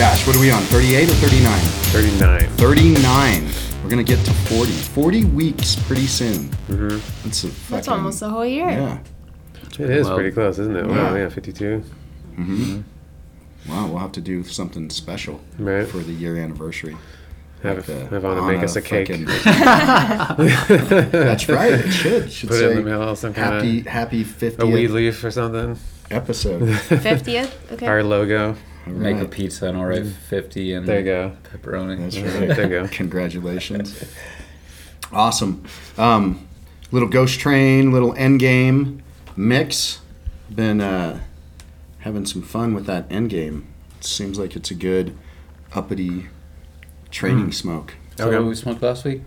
gosh, what are we on? 38 or 39? 39. 39. We're gonna get to 40. 40 weeks pretty soon. Mm-hmm. That's a That's almost a whole year. Yeah. It is Well, pretty close, isn't it? Wow, yeah. 52. Mm-hmm. Wow, we'll have to do something special Right. for the year anniversary. Have, Like the have Anna make us a cake. That's right. It should. Should Put say it in the mail, some kind happy of happy a weed leaf or something. episode. 50th? Okay. Our logo. All Make a pizza and I'll write 50 and There you go. pepperoni. That's right. There you go. Congratulations. Awesome. Um, little Ghost Train, little Endgame mix. Been uh, having some fun with that Endgame. Seems like it's a good uppity training Hmm. smoke. So Okay. what we smoked last week?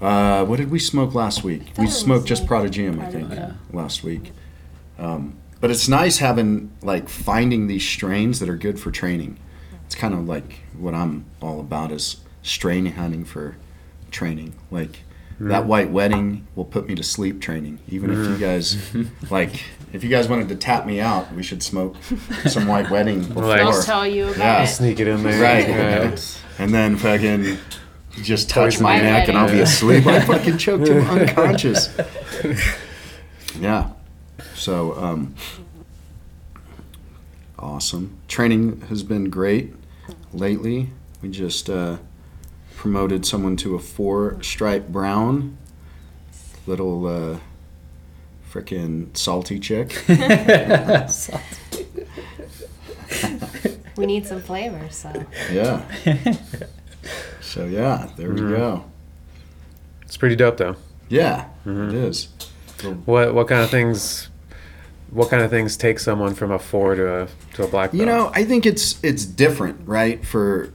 Uh, what did we smoke last week? We smoked just like Prodigium, I Prodigium. think, Yeah. last week. Um, but it's nice having like finding these strains that are good for training. It's kind of like what I'm all about is strain hunting for training. Like that white wedding will put me to sleep training. Even if you guys like, if you guys wanted to tap me out, we should smoke some white wedding before. Like- I'll tell you about Yeah. it. Sneak it in there. Right. Right. and then fucking just touch Poison my the neck and I'll be asleep. I fucking choked him unconscious. Yeah. So, um, awesome. Training has been great lately. We just uh, promoted someone to a four stripe brown. Little uh, freaking salty chick. We need some flavor, so. Yeah. So, yeah, there we Mhm. go. It's pretty dope though. Yeah, Mhm. it is. What what kind of things what kind of things take someone from a four to a to a black belt? You know, I think it's it's different, right, for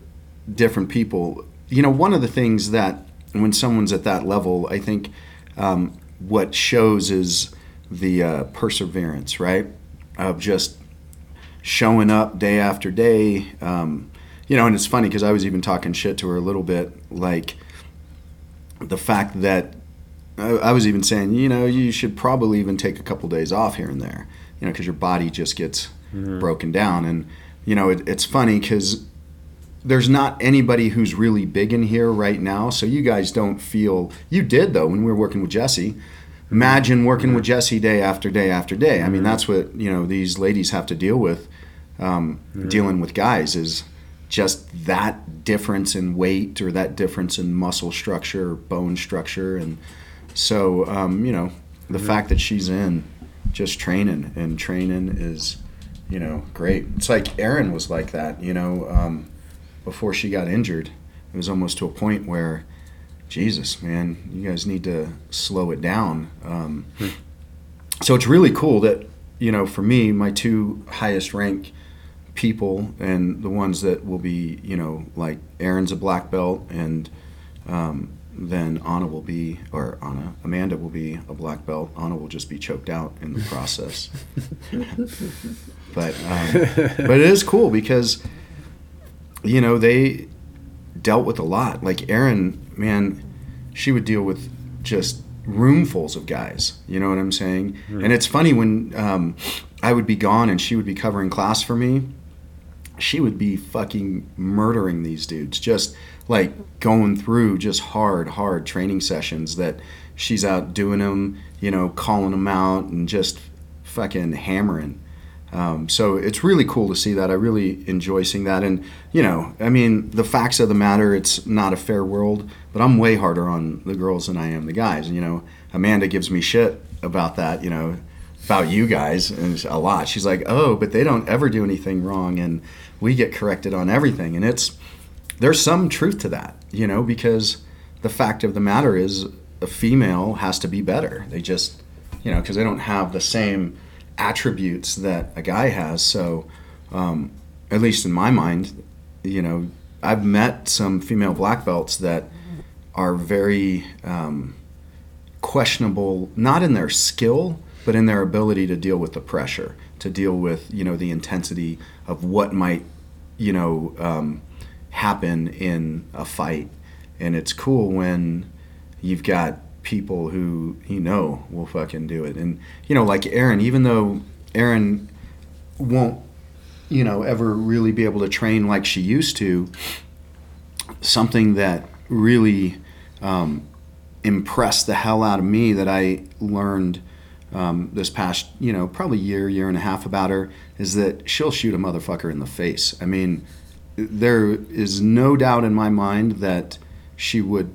different people. You know, one of the things that when someone's at that level, I think um, what shows is the uh, perseverance, right, of just showing up day after day. Um, you know, and it's funny because I was even talking shit to her a little bit, like the fact that I, I was even saying, you know, you should probably even take a couple days off here and there, you know, because your body just gets mm-hmm. broken down. And, you know, it, it's funny because there's not anybody who's really big in here right now. So you guys don't feel, you did though, when we were working with Jesse. Mm-hmm. Imagine working with mm-hmm. Jesse day after day after day. I mean, that's what, you know, these ladies have to deal with, um, dealing with guys is just that difference in weight or that difference in muscle structure bone structure. And so, um, you know, the fact that she's in just training and training is, you know, great. It's like Erin was like that, you know, um, before she got injured. It was almost to a point where, Jesus, man, you guys need to slow it down. Um, so it's really cool that, you know, for me, my two highest rank people and the ones that will be, you know, like Aaron's a black belt and um, then Anna will be, or Anna, Amanda will be a black belt. Anna will just be choked out in the process. but um, but it is cool because you know they dealt with a lot. Like Erin, man, she would deal with just roomfuls of guys. You know what I'm saying? And it's funny when um, I would be gone and she would be covering class for me. She would be fucking murdering these dudes, just like going through just hard, hard training sessions that she's out doing them, you know, calling them out and just fucking hammering. Um, so it's really cool to see that. I really enjoy seeing that. And, you know, I mean, the facts of the matter, it's not a fair world, but I'm way harder on the girls than I am the guys. And, you know, Amanda gives me shit about that, you know, about you guys and a lot. She's like, oh, but they don't ever do anything wrong and we get corrected on everything. And it's, there's some truth to that, you know, because the fact of the matter is a female has to be better. They just, you know, because they don't have the same attributes that a guy has. So, um, at least in my mind, you know, I've met some female black belts that are very um, questionable, not in their skill, but in their ability to deal with the pressure, to deal with, you know, the intensity of what might, you know, um, happen in a fight. And it's cool when you've got people who you know will fucking do it. And you know, like Aaron, even though Aaron won't, you know, ever really be able to train like she used to, something that really um, impressed the hell out of me that I learned um, this past, you know, probably year, year and a half about her is that she'll shoot a motherfucker in the face. I mean, there is no doubt in my mind that she would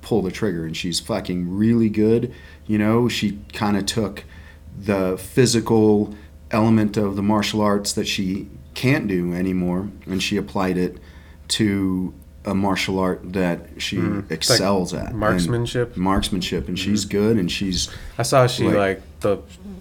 pull the trigger and she's fucking really good. You know, she kind of took the physical element of the martial arts that she can't do anymore and she applied it to a martial art that she hmm. excels at and marksmanship. marksmanship and hmm. she's good and she's I saw she Like- like, the,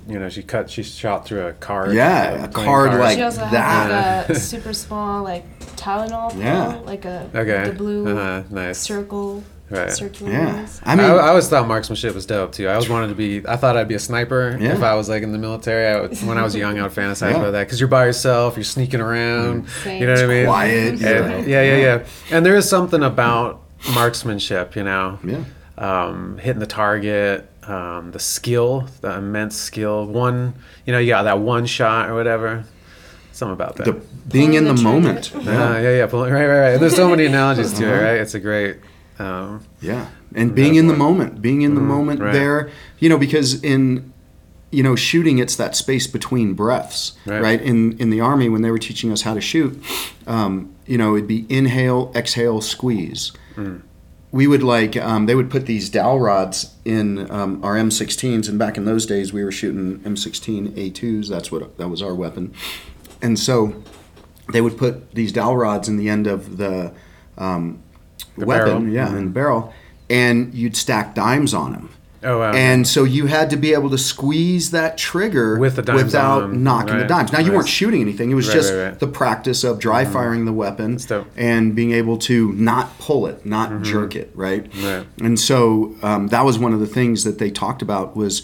you know, she cut, she shot through a card. Yeah, a playing card cards. like She also that. has like a super small like Tylenol pill, Yeah. like a Okay. the blue Uh-huh, nice. circle Right. circular yeah ones. i mean I, I always thought marksmanship was dope too. I always wanted to be. I thought I'd be a sniper Yeah. if I was like in the military. I would, when I was young, I would fantasize Yeah. about that because you're by yourself, you're sneaking around. Same. You know what I mean? quiet And- you yeah, yeah, yeah. And there is something about marksmanship, you know, yeah um, hitting the target, um, the skill, the immense skill. One, you know, you got that one shot or whatever. Something about that. the being in the the moment yeah, yeah, yeah. Pull- Right, right, right. There's so many analogies to it, right? It's a great. Um, Yeah, and being in the moment, being in the moment Mm-hmm. right. there, you know, because in you know shooting, it's that space between breaths, Right. right? In in the army, when they were teaching us how to shoot, um, you know, it'd be inhale, exhale, squeeze. Mm. We would like um, they would put these dowel rods in um, our M16s, and back in those days, we were shooting M16 A2s. That's what that was our weapon, and so they would put these dowel rods in the end of the, um, The weapon, barrel. yeah, in the barrel, and you'd stack dimes on them. Oh wow. And so you had to be able to squeeze that trigger With the dimes without on, knocking the right, dimes. Now you right. weren't shooting anything; it was Right, just right, Mm-hmm. right. the practice of dry firing the weapon dope. and being able to not pull it, not jerk it, right? Mm-hmm. Right. And so um, that was one of the things that they talked about was,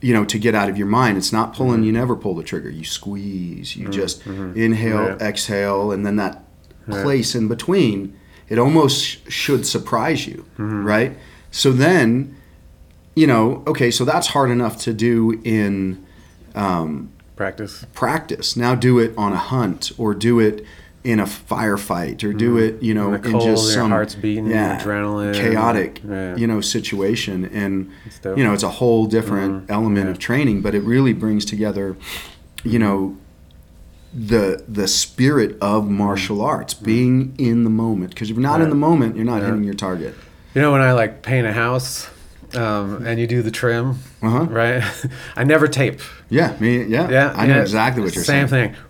you know, to get out of your mind. It's not pulling. Mm-hmm. You never pull the trigger. You squeeze. You just inhale, exhale, and then that place in between. It almost sh- should surprise you, Mm-hmm. right? So then, you know, okay, so that's hard enough to do in um, practice. practice. Now do it on a hunt or do it in a firefight or do mm-hmm. it, you know, In the in, just some heart's beating, adrenaline. chaotic, Yeah. you know, situation. And you know, it's a whole different mm-hmm. element Yeah. of training, but it really brings together, you know, the the spirit of mm-hmm. martial arts, being in the moment. Because if you're not in the moment, you're not Yeah. hitting your target. You know when I like paint a house, um, and you do the trim, Uh-huh. right? I never tape. Yeah, me, yeah, Yeah, I know yeah. exactly what you're Same saying. Same thing,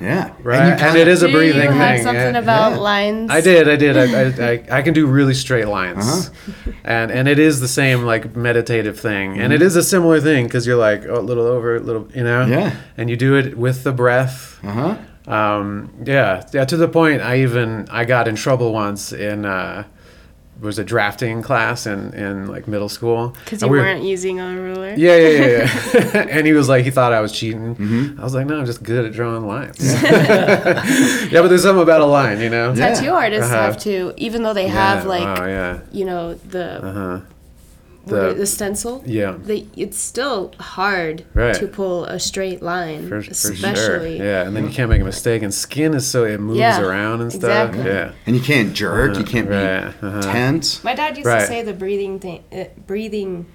Yeah, right? you And, it is a breathing you have thing. something yeah. about Yeah. lines? I did, I did. I, I, I, I can do really straight lines, Uh-huh. and and it is the same like meditative thing, and Mm-hmm. it is a similar thing because you're like oh, a little over, a little, you know, Yeah. and you do it with the breath. Uh huh. Um, yeah, yeah. To the point, I even I got in trouble once in uh, was a drafting class in in like middle school Because you we were- weren't using a ruler. Yeah, yeah, yeah, yeah. and he was like, he thought I was cheating. Mm-hmm. I was like, no, I'm just good at drawing lines. yeah, but there's something about a line, you know. Yeah. Tattoo artists Uh-huh. have to, even though they Yeah, have like, oh yeah, you know, the uh huh, what The- the stencil. yeah. They, it's still hard Right. to pull a straight line, For, for sure. especially. Yeah, and then you can't make a mistake, and skin is so it moves Yeah, around and stuff. exactly. Yeah. And you can't jerk. You can't Right, be uh-huh. tense. My dad used Right. to say the breathing thing, uh, breathing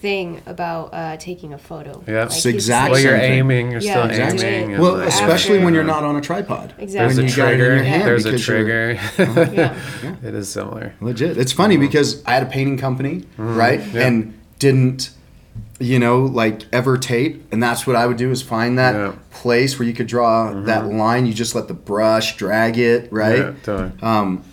thing about uh, taking a photo. Yeah. Like, It's he used to exact say- Well, you're aiming. You're Yeah, still exactly. aiming. Well, like, especially After- when you're not on a tripod. Exactly. There's When a you got it in trigger. your hand There's a because you're- trigger. Yeah. it is similar. Legit. It's funny Mm-hmm. because I had a painting company, right? And didn't, you know, like ever tape. And that's what I would do is find that Yeah. Mm-hmm. place where you could draw that line. You just let the brush drag it, right? Yeah, totally. Um,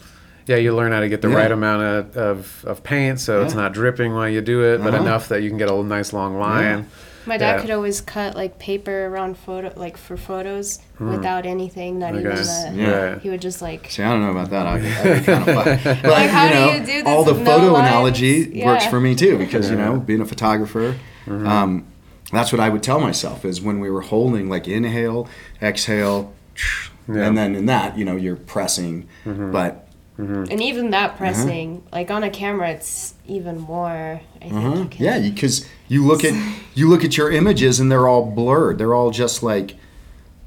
Yeah, you learn how to get the Yeah. right amount of, of, of paint so it's not dripping while you do it, but Uh-huh. enough that you can get a nice long line. My dad Yeah. could always cut like paper around photo, like for photos, without anything, not even Okay. the. Yeah. He would just like. see, I don't know about that. I, I kind of, but Like, how you do you do this all the no photo lines? analogy Yeah. works for me too because you know, being a photographer. Mm-hmm. Um, that's what I would tell myself is when we were holding like inhale, exhale, Yeah. and then in that, you know, you're pressing, Mm-hmm. but And even that pressing, like on a camera, it's even more. I think. You can, Uh-huh. yeah, because you, look at you look at your images and they're all blurred. They're all just like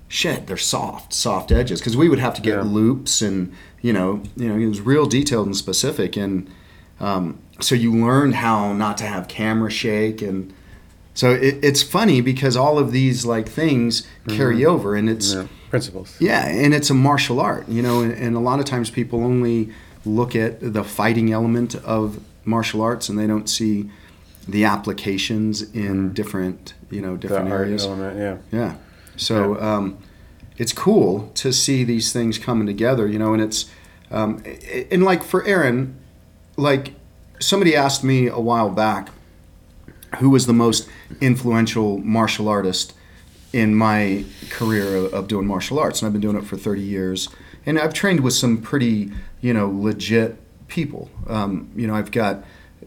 shit, they're soft, soft edges. Because we would have to get Yeah. loops and you know, you know, it was real detailed and specific, and um, so you learned how not to have camera shake, and so it, it's funny because all of these like things carry over, and it's Yeah. Principles. yeah, and it's a martial art, you know, and, and a lot of times people only look at the fighting element of martial arts and they don't see the applications in different, you know, The different art areas. element. Yeah. Yeah. So um, it's cool to see these things coming together, you know, and it's, um, and like for Aaron, like somebody asked me a while back who was the most influential martial artist in my career of, of doing martial arts. And I've been doing it for 30 years. And I've trained with some pretty, you know, legit people. Um, you know, I've got,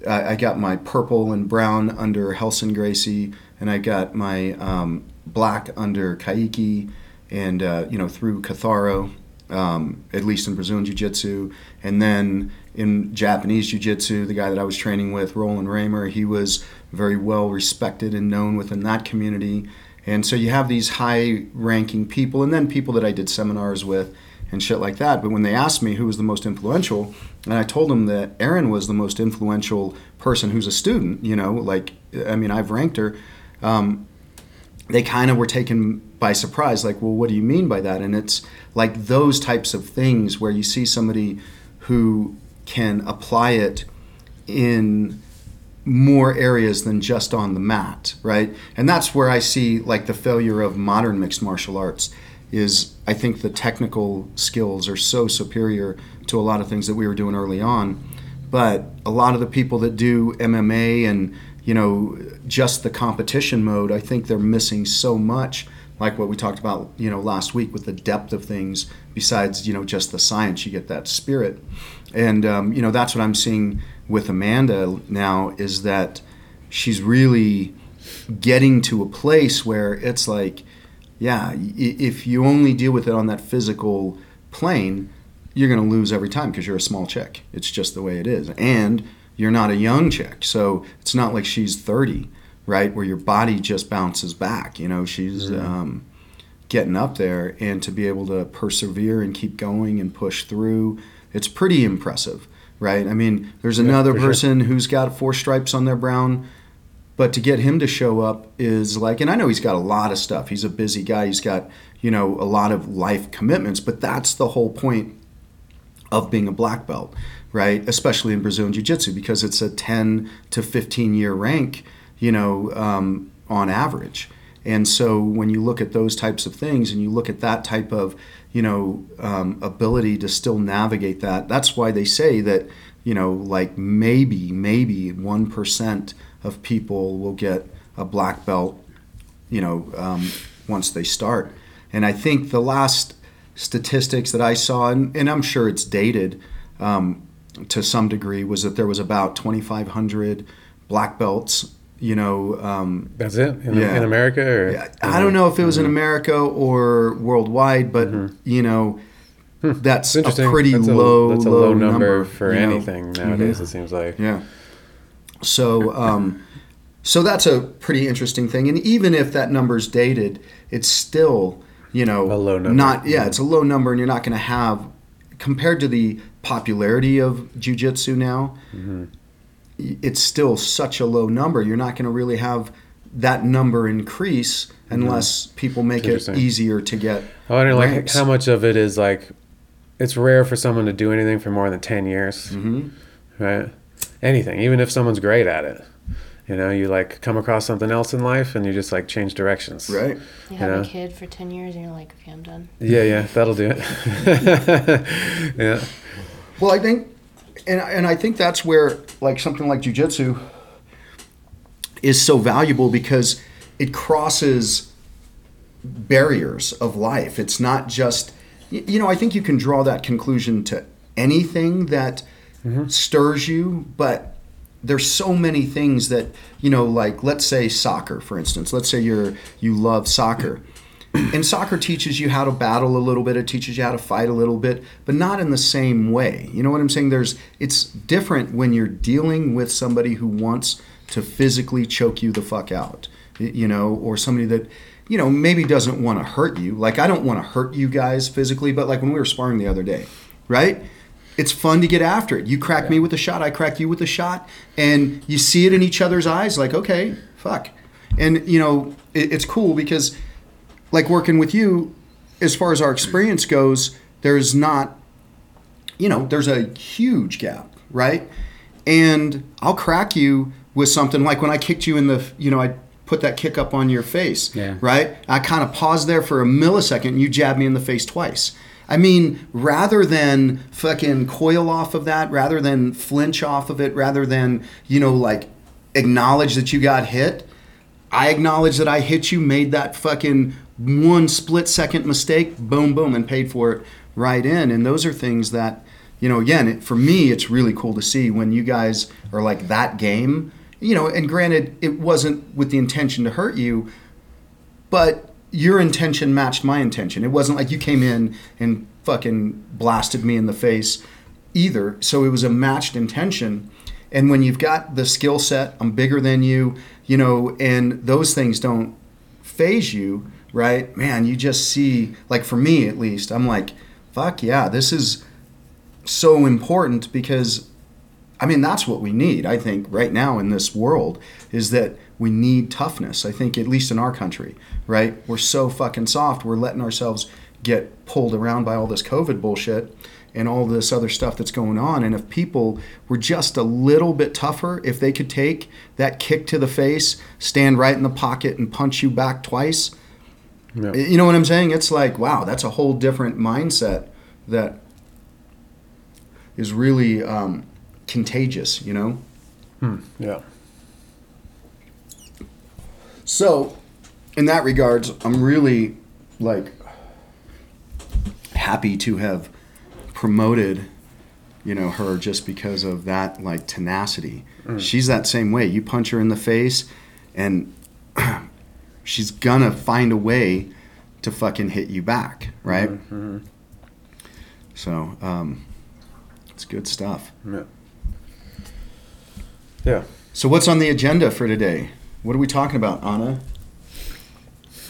I, I got my purple and brown under Relson Gracie, and I got my um, black under Kaiki, and, uh, you know, through Catharo, um, at least in Brazilian Jiu Jitsu. And then in Japanese Jiu Jitsu, the guy that I was training with, Roland Raymer, he was very well respected and known within that community. And so you have these high ranking people, and then people that I did seminars with and shit like that. But when they asked me who was the most influential, and I told them that Erin was the most influential person who's a student, you know, like, I mean, I've ranked her. Um, they kind of were taken by surprise like well what do you mean by that and it's like those types of things where you see somebody who can apply it in more areas than just on the mat right? And that's where i see like the failure of modern mixed martial arts is i think the technical skills are so superior to a lot of things that we were doing early on. But a lot of the people that do mma and you know just the competition mode i think they're missing so much like what we talked about you know last week with the depth of things besides you know just the science. You get that spirit. And um, you know that's what i'm seeing with amanda now is that she's really getting to a place where it's like yeah if you only deal with it on that physical plane you're going to lose every time because you're a small chick. It's just the way it is. And you're not a young chick. So it's not like she's 30 right where your body just bounces back you know? She's um, getting up there and to be able to persevere and keep going and push through it's pretty impressive right i mean there's another for sure. person who's got four stripes on their brown but to get him to show up is like and i know he's got a lot of stuff he's a busy guy he's got you know a lot of life commitments but that's the whole point of being a black belt, right? Especially in Brazilian Jiu Jitsu because it's a 10 to 15 year rank, you know, um, on average. And so when you look at those types of things and you look at that type of, you know, um, ability to still navigate that, that's why they say that, you know, like maybe, maybe 1% of people will get a black belt, you know, um, once they start. And I think the last statistics that I saw, and, and I'm sure it's dated um, to some degree, was that there was about 2,500 black belts. You know, um, That's it in, Yeah. in America, or I don't know if it was in America or worldwide, but you know, that's It's a interesting. pretty that's a, low, That's a low, low number, for you know. anything nowadays. It seems like. Yeah. So, um, so that's a pretty interesting thing. And even if that number's dated, it's still, you know, A low number. not, yeah, it's a low number and you're not going to have, compared to the popularity of jujitsu now, Mm-hmm. It's still such a low number. You're not going to really have that number increase unless people make it easier to get. I wonder, like, ranks. how much of it is like, it's rare for someone to do anything for more than ten years, hmm right? Anything, even if someone's great at it. You know, you like come across something else in life, and you just like change directions. Right. You have Yeah. a kid for 10 years and you're like, okay, I'm done. Yeah, yeah, that'll do it. yeah. Well, I think, and and I think that's where like something like jujitsu is so valuable because it crosses barriers of life. It's not just, you know, I think you can draw that conclusion to anything that mm-hmm. stirs you, but there's so many things that you know like let's say soccer for instance. Let's say you're you love soccer and soccer teaches you how to battle a little bit it teaches you how to fight a little bit but not in the same way you know what i'm saying there's it's different when you're dealing with somebody who wants to physically choke you the fuck out you know or somebody that you know, maybe doesn't want to hurt you. Like I don't want to hurt you guys physically, but like when we were sparring the other day, right? It's fun to get after it. You crack me with a shot, I crack you with a shot, and you see it in each other's eyes. Like, okay, fuck, and you know, it, it's cool because, like working with you, as far as our experience goes, there's not, you know, there's a huge gap, right? And I'll crack you with something like when I kicked you in the, you know, I put that kick up on your face, Yeah. right? I kind of paused there for a millisecond and you jabbed me in the face twice. I mean, rather than fucking coil off of that, rather than flinch off of it, rather than, you know, like acknowledge that you got hit, I acknowledge that I hit you, made that fucking one split second mistake, boom, boom, and paid for it right in. And those are things that, you know, again, it, for me, it's really cool to see when you guys are like that game, you know, and granted, it wasn't with the intention to hurt you, but your intention matched my intention. It wasn't like you came in and fucking blasted me in the face either. So it was a matched intention. And when you've got the skill set, I'm bigger than you, you know, and those things don't phase you, right? Man, you just see, like for me at least, I'm like, fuck yeah, this is so important because I mean, that's what we need, I think, right now in this world is that we need toughness. I think, at least in our country, right? We're so fucking soft. We're letting ourselves get pulled around by all this COVID bullshit and all this other stuff that's going on. And if people were just a little bit tougher, if they could take that kick to the face, stand right in the pocket, and punch you back twice, Yeah. you know what I'm saying? It's like, wow, that's a whole different mindset that is really um, contagious, you know? Yeah. So, in that regards, I'm really like happy to have promoted, you know, her just because of that like tenacity. She's that same way. You punch her in the face, and she's gonna find a way to fucking hit you back, right? Mm-hmm, mm-hmm. So, um, it's good stuff. Yeah. Yeah. So, what's on the agenda for today? What are we talking about, Anna?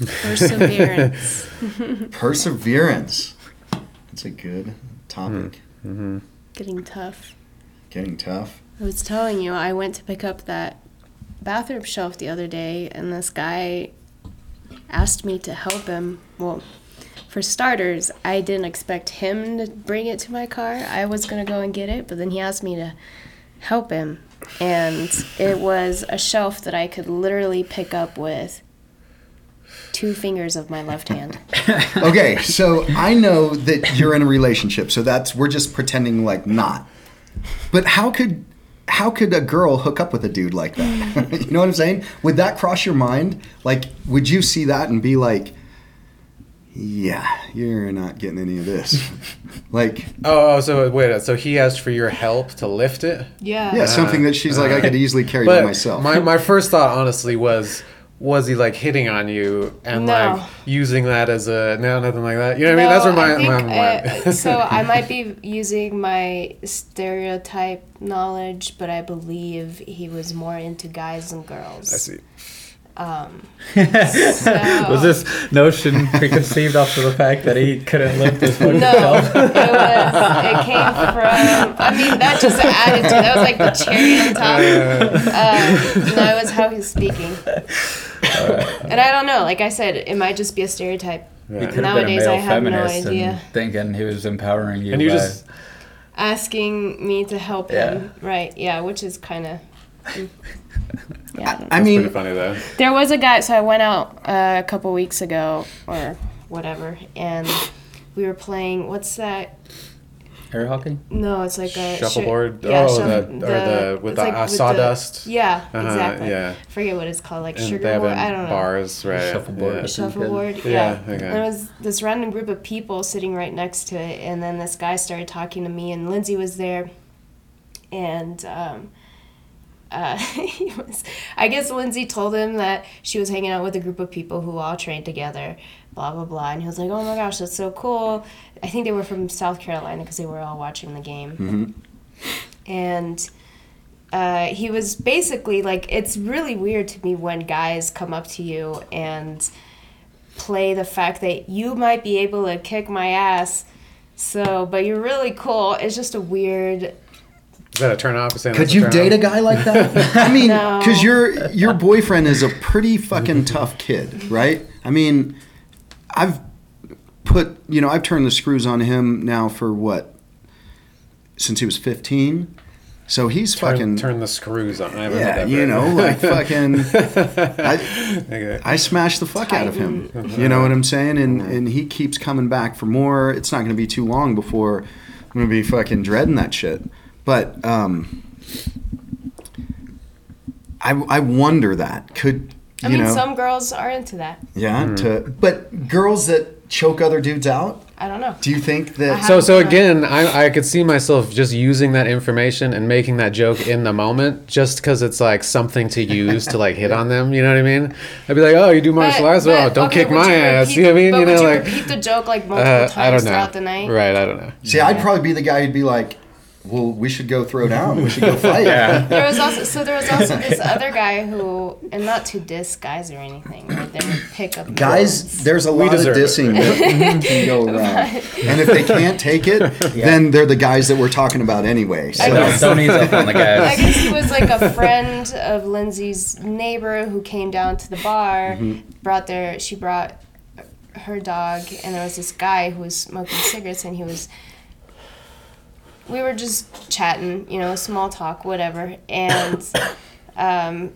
Perseverance. Perseverance. That's a good topic. Mm-hmm, Getting tough. Getting tough. I was telling you, I went to pick up that bathroom shelf the other day, and this guy asked me to help him. Well, for starters, I didn't expect him to bring it to my car. I was going to go and get it, but then he asked me to help him. And it was a shelf that I could literally pick up with two fingers of my left hand. Okay, so I know that you're in a relationship, so that's we're just pretending like not. But how could how could a girl hook up with a dude like that? Hmm. you know what I'm saying? Would that cross your mind? Like, would you see that and be like, "Yeah, you're not getting any of this." like, Oh, oh, so wait. So he asked for your help to lift it. Yeah. yeah, something that she's like, I could easily carry But by myself. my my first thought, honestly, was was he like hitting on you and No. like using that as a no nothing like that? You know what I mean? That's where my, I think, my mind uh, so I might be using my stereotype knowledge, but I believe he was more into guys and girls. I see. So, Was this notion preconceived off of the fact that he couldn't lift this fucking No, shelf? it was. It came from. I mean, that just added to. That was like the cherry on top. Uh, no, it was how he was speaking. And I don't know. Like I said, it might just be a stereotype. He Yeah. could have been a Nowadays, male I have no feminist idea. and thinking he was empowering you. And you by, just Asking me to help him. Right. Yeah. Which is kind of. Yeah. I don't. I mean, pretty funny though. There was a guy, so I went out uh, a couple weeks ago or whatever, and we were playing. What's that? Air hockey. No, it's like a Shuffleboard? yeah, Oh, shuff- the- or the- with it's the, uh, sawdust? yeah, Uh-huh, exactly. yeah. Forget what it's called, like And sugar they have board. in I don't know. bars, right? Shuffleboard. Yeah. Shuffleboard. Yeah, Yeah. okay. There was this random group of people sitting right next to it, and then this guy started talking to me, and Lindsay was there, and um, uh, he was. I guess Lindsay told him that she was hanging out with a group of people who all trained together, blah blah blah, and he was like, "Oh my gosh, that's so cool." I think they were from South Carolina because they were all watching the game, and. Uh, he was basically like it's really weird to me when guys come up to you and play the fact that you might be able to kick my ass. So, but you're really cool. It's just a weird. Is that a turn off? Saying Could you turn date a guy like that? I mean, No. because your your boyfriend is a pretty fucking tough kid, right? I mean, I've put you know I've turned the screws on him now for what since he was fifteen, so he's Turn, fucking turn the screws on. I yeah, you know, like fucking. I, Okay. I smashed the fuck out of him. You know what I'm saying? And and he keeps coming back for more. It's not going to be too long before I'm going to be fucking dreading that shit. But um, I I wonder that could you I mean, know some girls are into that. yeah to but girls that choke other dudes out. I don't know. Do you think that? So so again, I I could see myself just using that information and making that joke in the moment, just because it's like something to use to like hit on them. You know what I mean? I'd be like, oh, you do martial arts? Oh, don't okay, kick my ass. repeat- You know what I mean? But You would know, you like repeat the joke like multiple uh, I times don't know. throughout the night? Right, I don't know. See, I'd probably be the guy who'd be like, "Well, we should go throw down. We should go fight." Yeah. There was also so there was also this other guy who, and not to diss guys or anything, but they would pick up Guys, girls. there's a We lot of deserve it. dissing that can go around. And if they can't take it, then they're the guys that we're talking about anyway. So. I guess- don't up on the guys. I guess he was like a friend of Lindsay's neighbor who came down to the bar, mm-hmm. brought their she brought her dog, and there was this guy who was smoking cigarettes, and he was. We were just chatting, you know, small talk, whatever, and um,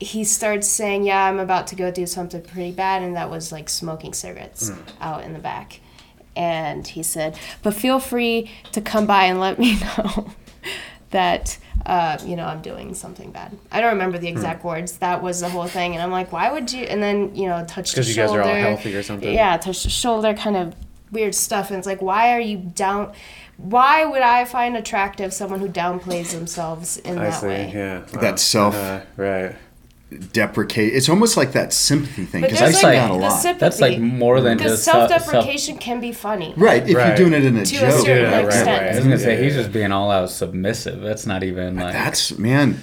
he starts saying, "Yeah, I'm about to go do something pretty bad," and that was like smoking cigarettes out in the back. And he said, "But feel free to come by and let me know that uh, you know I'm doing something bad." I don't remember the exact words. That was the whole thing, and I'm like, "Why would you?" And then you know, touch the Because you guys shoulder. are all healthy or something. Yeah, touch the shoulder, kind of weird stuff, and it's like, why are you down? Why would I find attractive someone who downplays themselves in I that see. way? Yeah. That self- Uh, right. Deprecate. It's almost like that sympathy thing because there's I like see that a lot. sympathy. That's like more than Because just self- self-deprecation can be funny. right, if Right. you're doing it in a To a joke. certain Yeah, right, extent. right. I was gonna say Yeah, he's yeah. just being all out submissive. That's not even like That's man,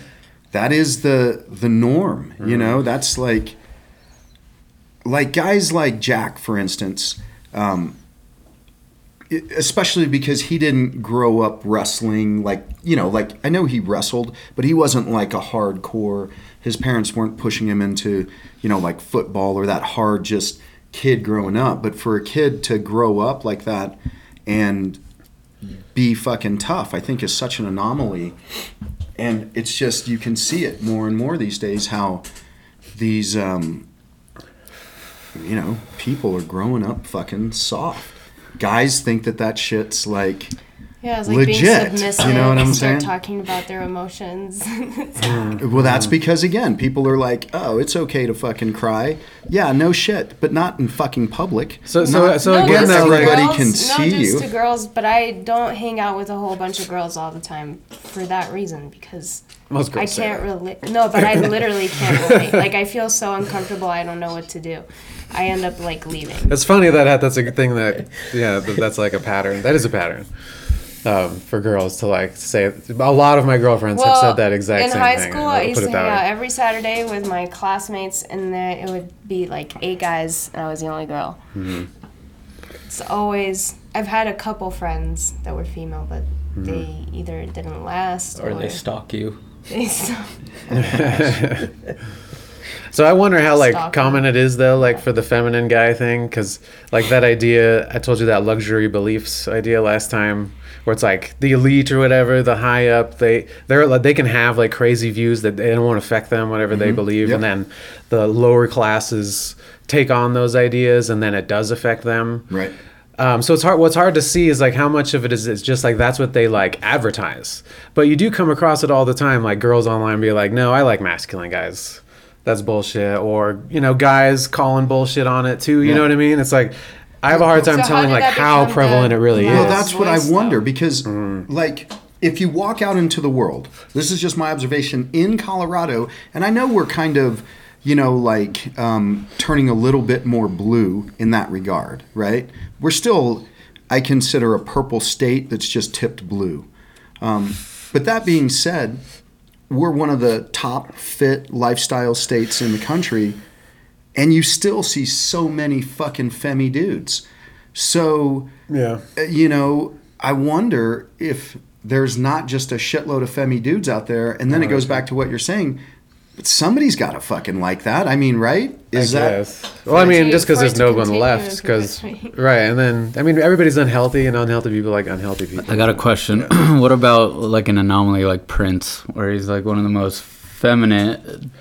that is the the norm. You know, that's like like guys like Jack, for instance. Um, i- especially because he didn't grow up wrestling like you know like i know he wrestled but he wasn't like a hardcore his parents weren't pushing him into you know like football or that hard just kid growing up but for a kid to grow up like that and be fucking tough i think is such an anomaly. And it's just you can see it more and more these days how these um you know people are growing up fucking soft guys think that that shit's like Yeah, it's like Legit, being submissive. you know what I'm start saying? talking about their emotions. Mm. Mm. well that's because again people are like oh it's okay to fucking cry yeah no shit but not in fucking public So so Not- so No, again, just though, everybody girls, can not see just you. to girls, but I don't hang out with a whole bunch of girls all the time for that reason because most I girls say can't that. relate. No, but I literally can't relate. Like I feel so uncomfortable. I don't know what to do. I end up like leaving. It's funny that that's a good thing that yeah that's like a pattern. That is a pattern um, for girls to like say. A lot of my girlfriends have said that exact in same high thing. school, I'll I used to it hang out way. every Saturday with my classmates, and then it would be like eight guys, and I was the only girl. Mm-hmm. It's always. I've had a couple friends that were female, but Mm-hmm. they either didn't last or they stalk you. they st- So I wonder how like Stalking. common it is though, like for the feminine guy thing, because like that idea, I told you that luxury beliefs idea last time, where it's like the elite or whatever, the high up, they they're like, they can have like crazy views that they don't want to affect them, whatever they believe, and then the lower classes take on those ideas, and then it does affect them. right Um, so it's hard. What's hard to see is like how much of it is it's just like that's what they like advertise. But you do come across it all the time, like girls online be like, "No, I like masculine guys. That's bullshit." Or you know, guys calling bullshit on it too. You Yeah. know what I mean? It's like I have a hard time So telling did like how prevalent the- it really Yeah. Well, is. that's what I wonder though. because, like, if you walk out into the world, this is just my observation in Colorado, and I know we're kind of, you know, like um, turning a little bit more blue in that regard, right? We're still, I consider a purple state that's just tipped blue. Um, but that being said, we're one of the top fit lifestyle states in the country. and you still see so many fucking femmy dudes. So Yeah. uh, you know, I wonder if there's not just a shitload of femmy dudes out there, and then it goes back to what you're saying. But somebody's got to fucking like that. I mean, right? Is I that guess. Well, I mean, just because there's no one left, because right, and then I mean, everybody's unhealthy, and unhealthy people like unhealthy people. I got a question. what about like an anomaly like Prince, where he's like one of the most feminine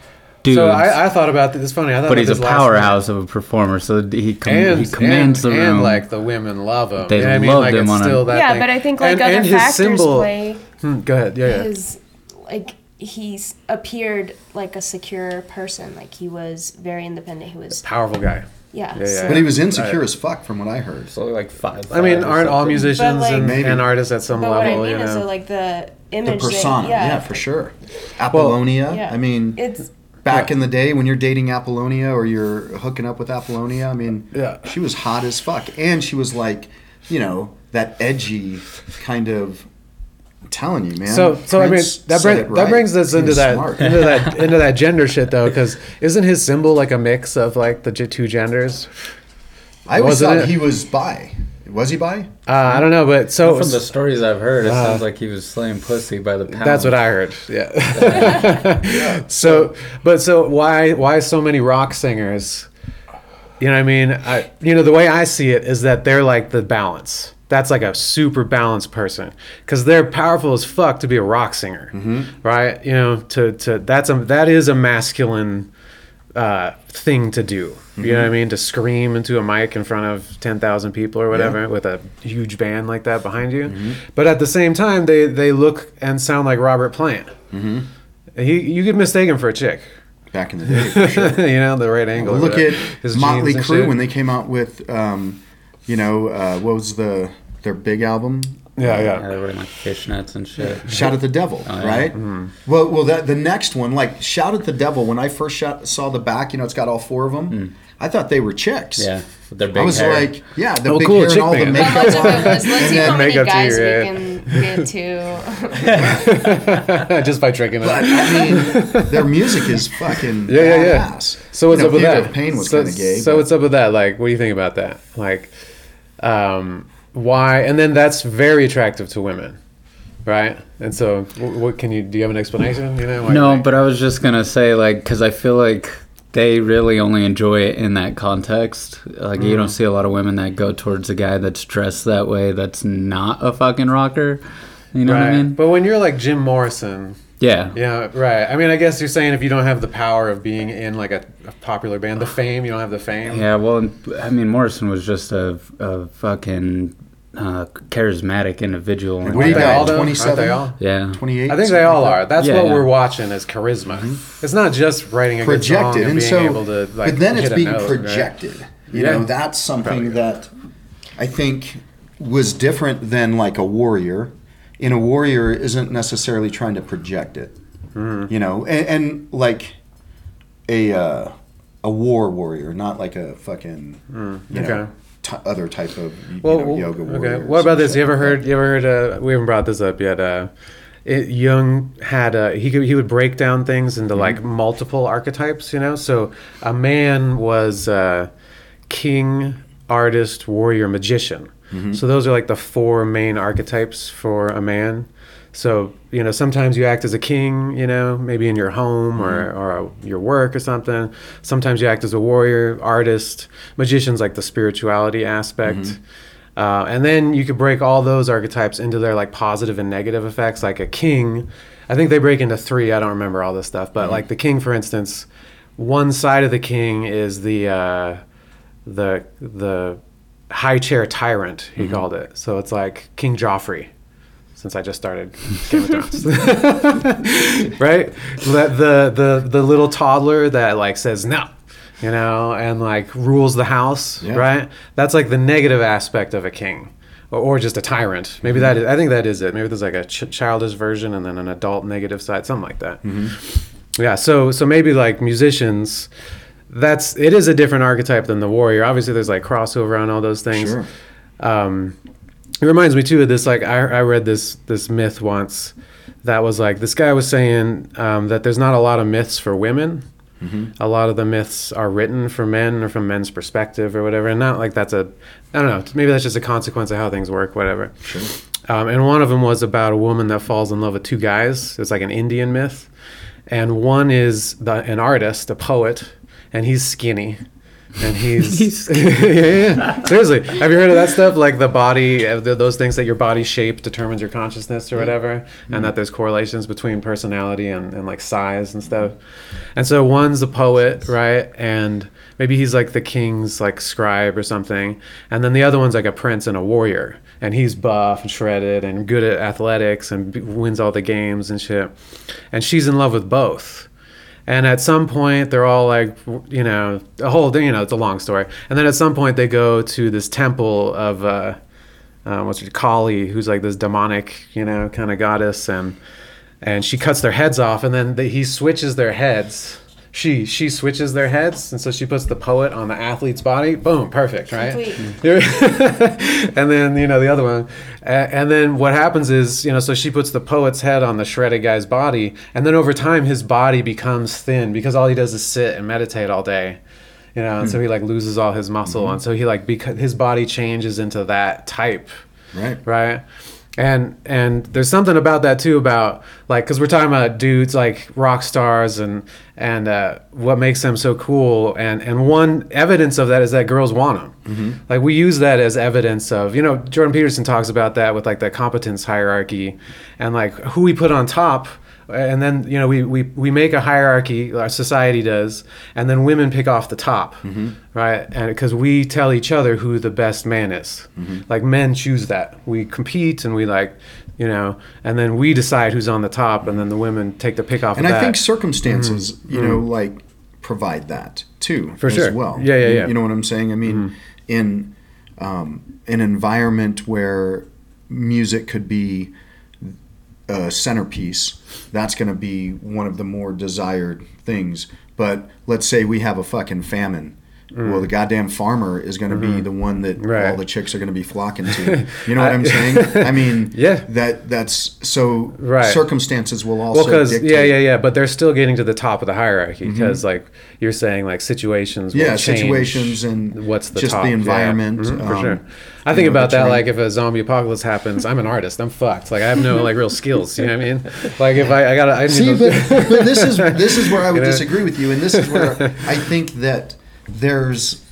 dudes, So I, I thought about this. It's funny. I thought about this. but he's a powerhouse of a performer, so he com- night. he And, commands and, the room. and like the women love him. They You know what I mean? like, him it's on a- still that yeah, thing. but I think like And- other and factors symbol- play. Hmm, go ahead. Yeah, yeah. His like he's appeared like a secure person. Like he was very independent. He was Powerful guy. yeah. Yeah, yeah. But he was insecure Right. as fuck, from what I heard. So like five. I mean, aren't all musicians like- and, Maybe. and artists at some But what I level? mean you is know. that, like the The image. that- persona, yeah. for sure. Apollonia. Yeah. I mean, It's back in the day when you're dating Apollonia or you're hooking up with Apollonia, I mean, Yeah. she was hot as fuck, and she was like, you know, that edgy kind of. I'm telling you, man. So, so I mean, that, said bring, it that brings us He into that into that into that gender shit though, because isn't his symbol like a mix of like the j- two genders? I always wasn't thought it? he was bi. Was he bi? Uh, I don't know, but so From the stories I've heard, it Uh, sounds like he was slaying pussy by the pound. That's what I heard. Yeah. so, but so why why so many rock singers? You know what I mean? I you know the way I see it is that they're like the balance. That's like a super balanced person because they're powerful as fuck to be a rock singer, right? You know, to to that's a that is a masculine uh, thing to do. You know what I mean? To scream into a mic in front of ten thousand people or whatever with a huge band like that behind you. But at the same time, they they look and sound like Robert Plant. Mm-hmm. He you could mistake him for a chick. Back in the day, for sure. you know the right angle. Well, look at his Motley Crue when they came out with, um, you know, uh, what was the their big album? Yeah, Yeah, yeah. they were in like fishnets and shit. Shout at the Devil, Oh, yeah. right? Mm-hmm. Well, well, that the next one, like Shout at the Devil. When I first shot, saw the back, you know, it's got all four of them. I thought they were chicks. Yeah, with their big I was hair. like, yeah, the Oh, big cool, hair chick and all the makeup Let's, on. let's, let's see how many makeup to guys you, we yeah. can get to. just by tricking But. I mean, their music is fucking Yeah, yeah, yeah. badass. So what's you know, up with Theater that? of Pain was so, kind of gay. So but- what's up with that? Like, what do you think about that? Like, um, why? And then that's very attractive to women, right? And so, wh- what can you? Do you have an explanation? You know? why- no, but I was just gonna say like because I feel like they really only enjoy it in that context. Like you Mm. don't see a lot of women that go towards a guy that's dressed that way. That's not a fucking rocker. You know right. what I mean? But when you're like Jim Morrison, Yeah. yeah, right. I mean, I guess you're saying if you don't have the power of being in like a, a popular band, the fame, you don't have the fame. Yeah, well, I mean, Morrison was just a, a fucking uh, charismatic individual. What do you got, all 27? they all? Yeah. 28. I think they all are. That's Yeah, what yeah. we're watching is charisma. It's not just writing a good song projected, and and being so, able to like. but then it's a being note, right? projected. You Yeah. know, that's something that I think was different than like a warrior. In a warrior isn't necessarily trying to project it. Mm-hmm. You know, and, and like a uh, a war warrior, not like a fucking you know Mm, t- other type of Well, know, yoga warrior. okay. What about this? You ever heard? You ever heard? Uh, we haven't brought this up yet. Uh, it, Jung had a, he could, he would break down things into like Mm-hmm. multiple archetypes. You know, so a man was uh, king, artist, warrior, magician. Mm-hmm. So those are like the four main archetypes for a man. So you know, sometimes you act as a king, you know, maybe in your home or, Mm-hmm. or your work or something. Sometimes you act as a warrior, artist, magician's like the spirituality aspect. Mm-hmm. Uh, and then you could break all those archetypes into their like positive and negative effects. Like a king, I think they break into three. I don't remember all this stuff, but like the king, for instance, one side of the king is the uh, the the high chair tyrant. He mm-hmm. called it. So it's like King Joffrey. Since I just started Game of Thrones, right? The, the the the little toddler that like says no, you know, and like rules the house, Yeah. right? That's like the negative aspect of a king, or, or just a tyrant. Maybe that mm-hmm. is. I think that is it. Maybe there's like a ch- childish version and then an adult negative side, something like that. Mm-hmm. Yeah. So so maybe like musicians, that's it is a different archetype than the warrior. Obviously, there's like crossover on all those things. Sure. Um, it reminds me too of this. Like I, I read this this myth once that was like this guy was saying um, that there's not a lot of myths for women, A lot of the myths are written for men or from men's perspective or whatever, and not like that's a, I don't know, maybe that's just a consequence of how things work, whatever. Sure. Um, and one of them was about a woman that falls in love with two guys. It's like an Indian myth, and one is the, an artist, a poet, and he's skinny. And he's, He's yeah, yeah. seriously. Have you heard of that stuff? Like the body, uh, those things that your body shape determines your consciousness or whatever, and that there's correlations between personality and, and like size and stuff. And so one's a poet, right? And maybe he's like the king's like scribe or something, and then the other one's like a prince and a warrior, and he's buff and shredded and good at athletics and b- wins all the games and shit. And she's in love with both. And at some point, they're all like, you know, a whole, you know, it's a long story. And then at some point, they go to this temple of, uh, uh, what's it, Kali, who's like this demonic, you know, kind of goddess, and and she cuts their heads off, and then they, he switches their heads. She she switches their heads, and so she puts the poet on the athlete's body. Boom, perfect, right? And then you know the other one, and then what happens is you know so she puts the poet's head on the shredded guy's body, and then over time his body becomes thin because all he does is sit and meditate all day, you know, and so hmm. he like loses all his muscle, hmm. and so he like because his body changes into that type, Right. right? And and there's something about that too about like because we're talking about dudes like rock stars and and uh, what makes them so cool and and one evidence of that is that girls want them. Like we use that as evidence of you know Jordan Peterson talks about that with like the competence hierarchy and like who we put on top. And then you know we, we, we make a hierarchy, our society does, and then women pick off the top, mm-hmm. right? And because we tell each other who the best man is, mm-hmm. like men choose that. We compete and we like, you know, and then we decide who's on the top, and then the women take the pick off. And I that. think circumstances, mm-hmm. you know, like provide that too For as sure. well. Yeah, yeah, You- yeah. You know what I'm saying? I mean, in um, an environment where music could be a centerpiece, that's going to be one of the more desired things. But let's say we have a fucking famine. Well, the goddamn farmer is going to be the one that Mm. Right. all the chicks are going to be flocking to. You know what I'm saying? I mean, Yeah. that that's so. Right. Circumstances will also well, because yeah, yeah, yeah, but they're still getting to the top of the hierarchy because, like you're saying, like situations. will Mm-hmm. Yeah, situations and what's the just top. the Yeah, environment, mhm, for um, sure. I think know, about that terrain. like if a zombie apocalypse happens, I'm an artist. I'm fucked. Like I have no like real skills. You know what I mean? Like if I, I gotta, I See, but, but this is this is where I would You know? disagree with you, and this is where I think that there's.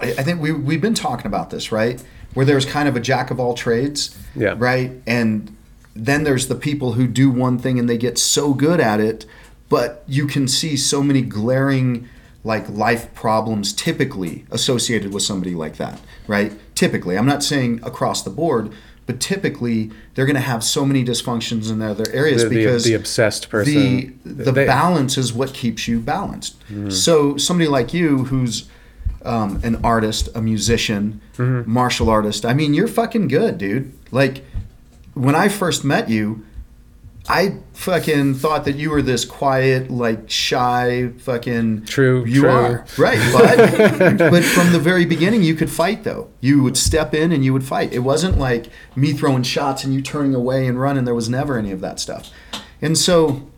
I, I think we we've been talking about this, right? Where there's kind of a jack of all trades, Yeah. right? And then there's the people who do one thing and they get so good at it, but you can see so many glaring like life problems typically associated with somebody like that, right? Typically, I'm not saying across the board, but typically they're going to have so many dysfunctions in their other areas the, the, because the obsessed person. the the they- balance is what keeps you balanced. So somebody like you, who's um, an artist, a musician, martial artist. I mean, you're fucking good, dude. Like when I first met you, I fucking thought that you were this quiet, like shy, fucking. True, You true. are right, but but from the very beginning, you could fight though. You would step in and you would fight. It wasn't like me throwing shots and you turning away and running. There was never any of that stuff. And so,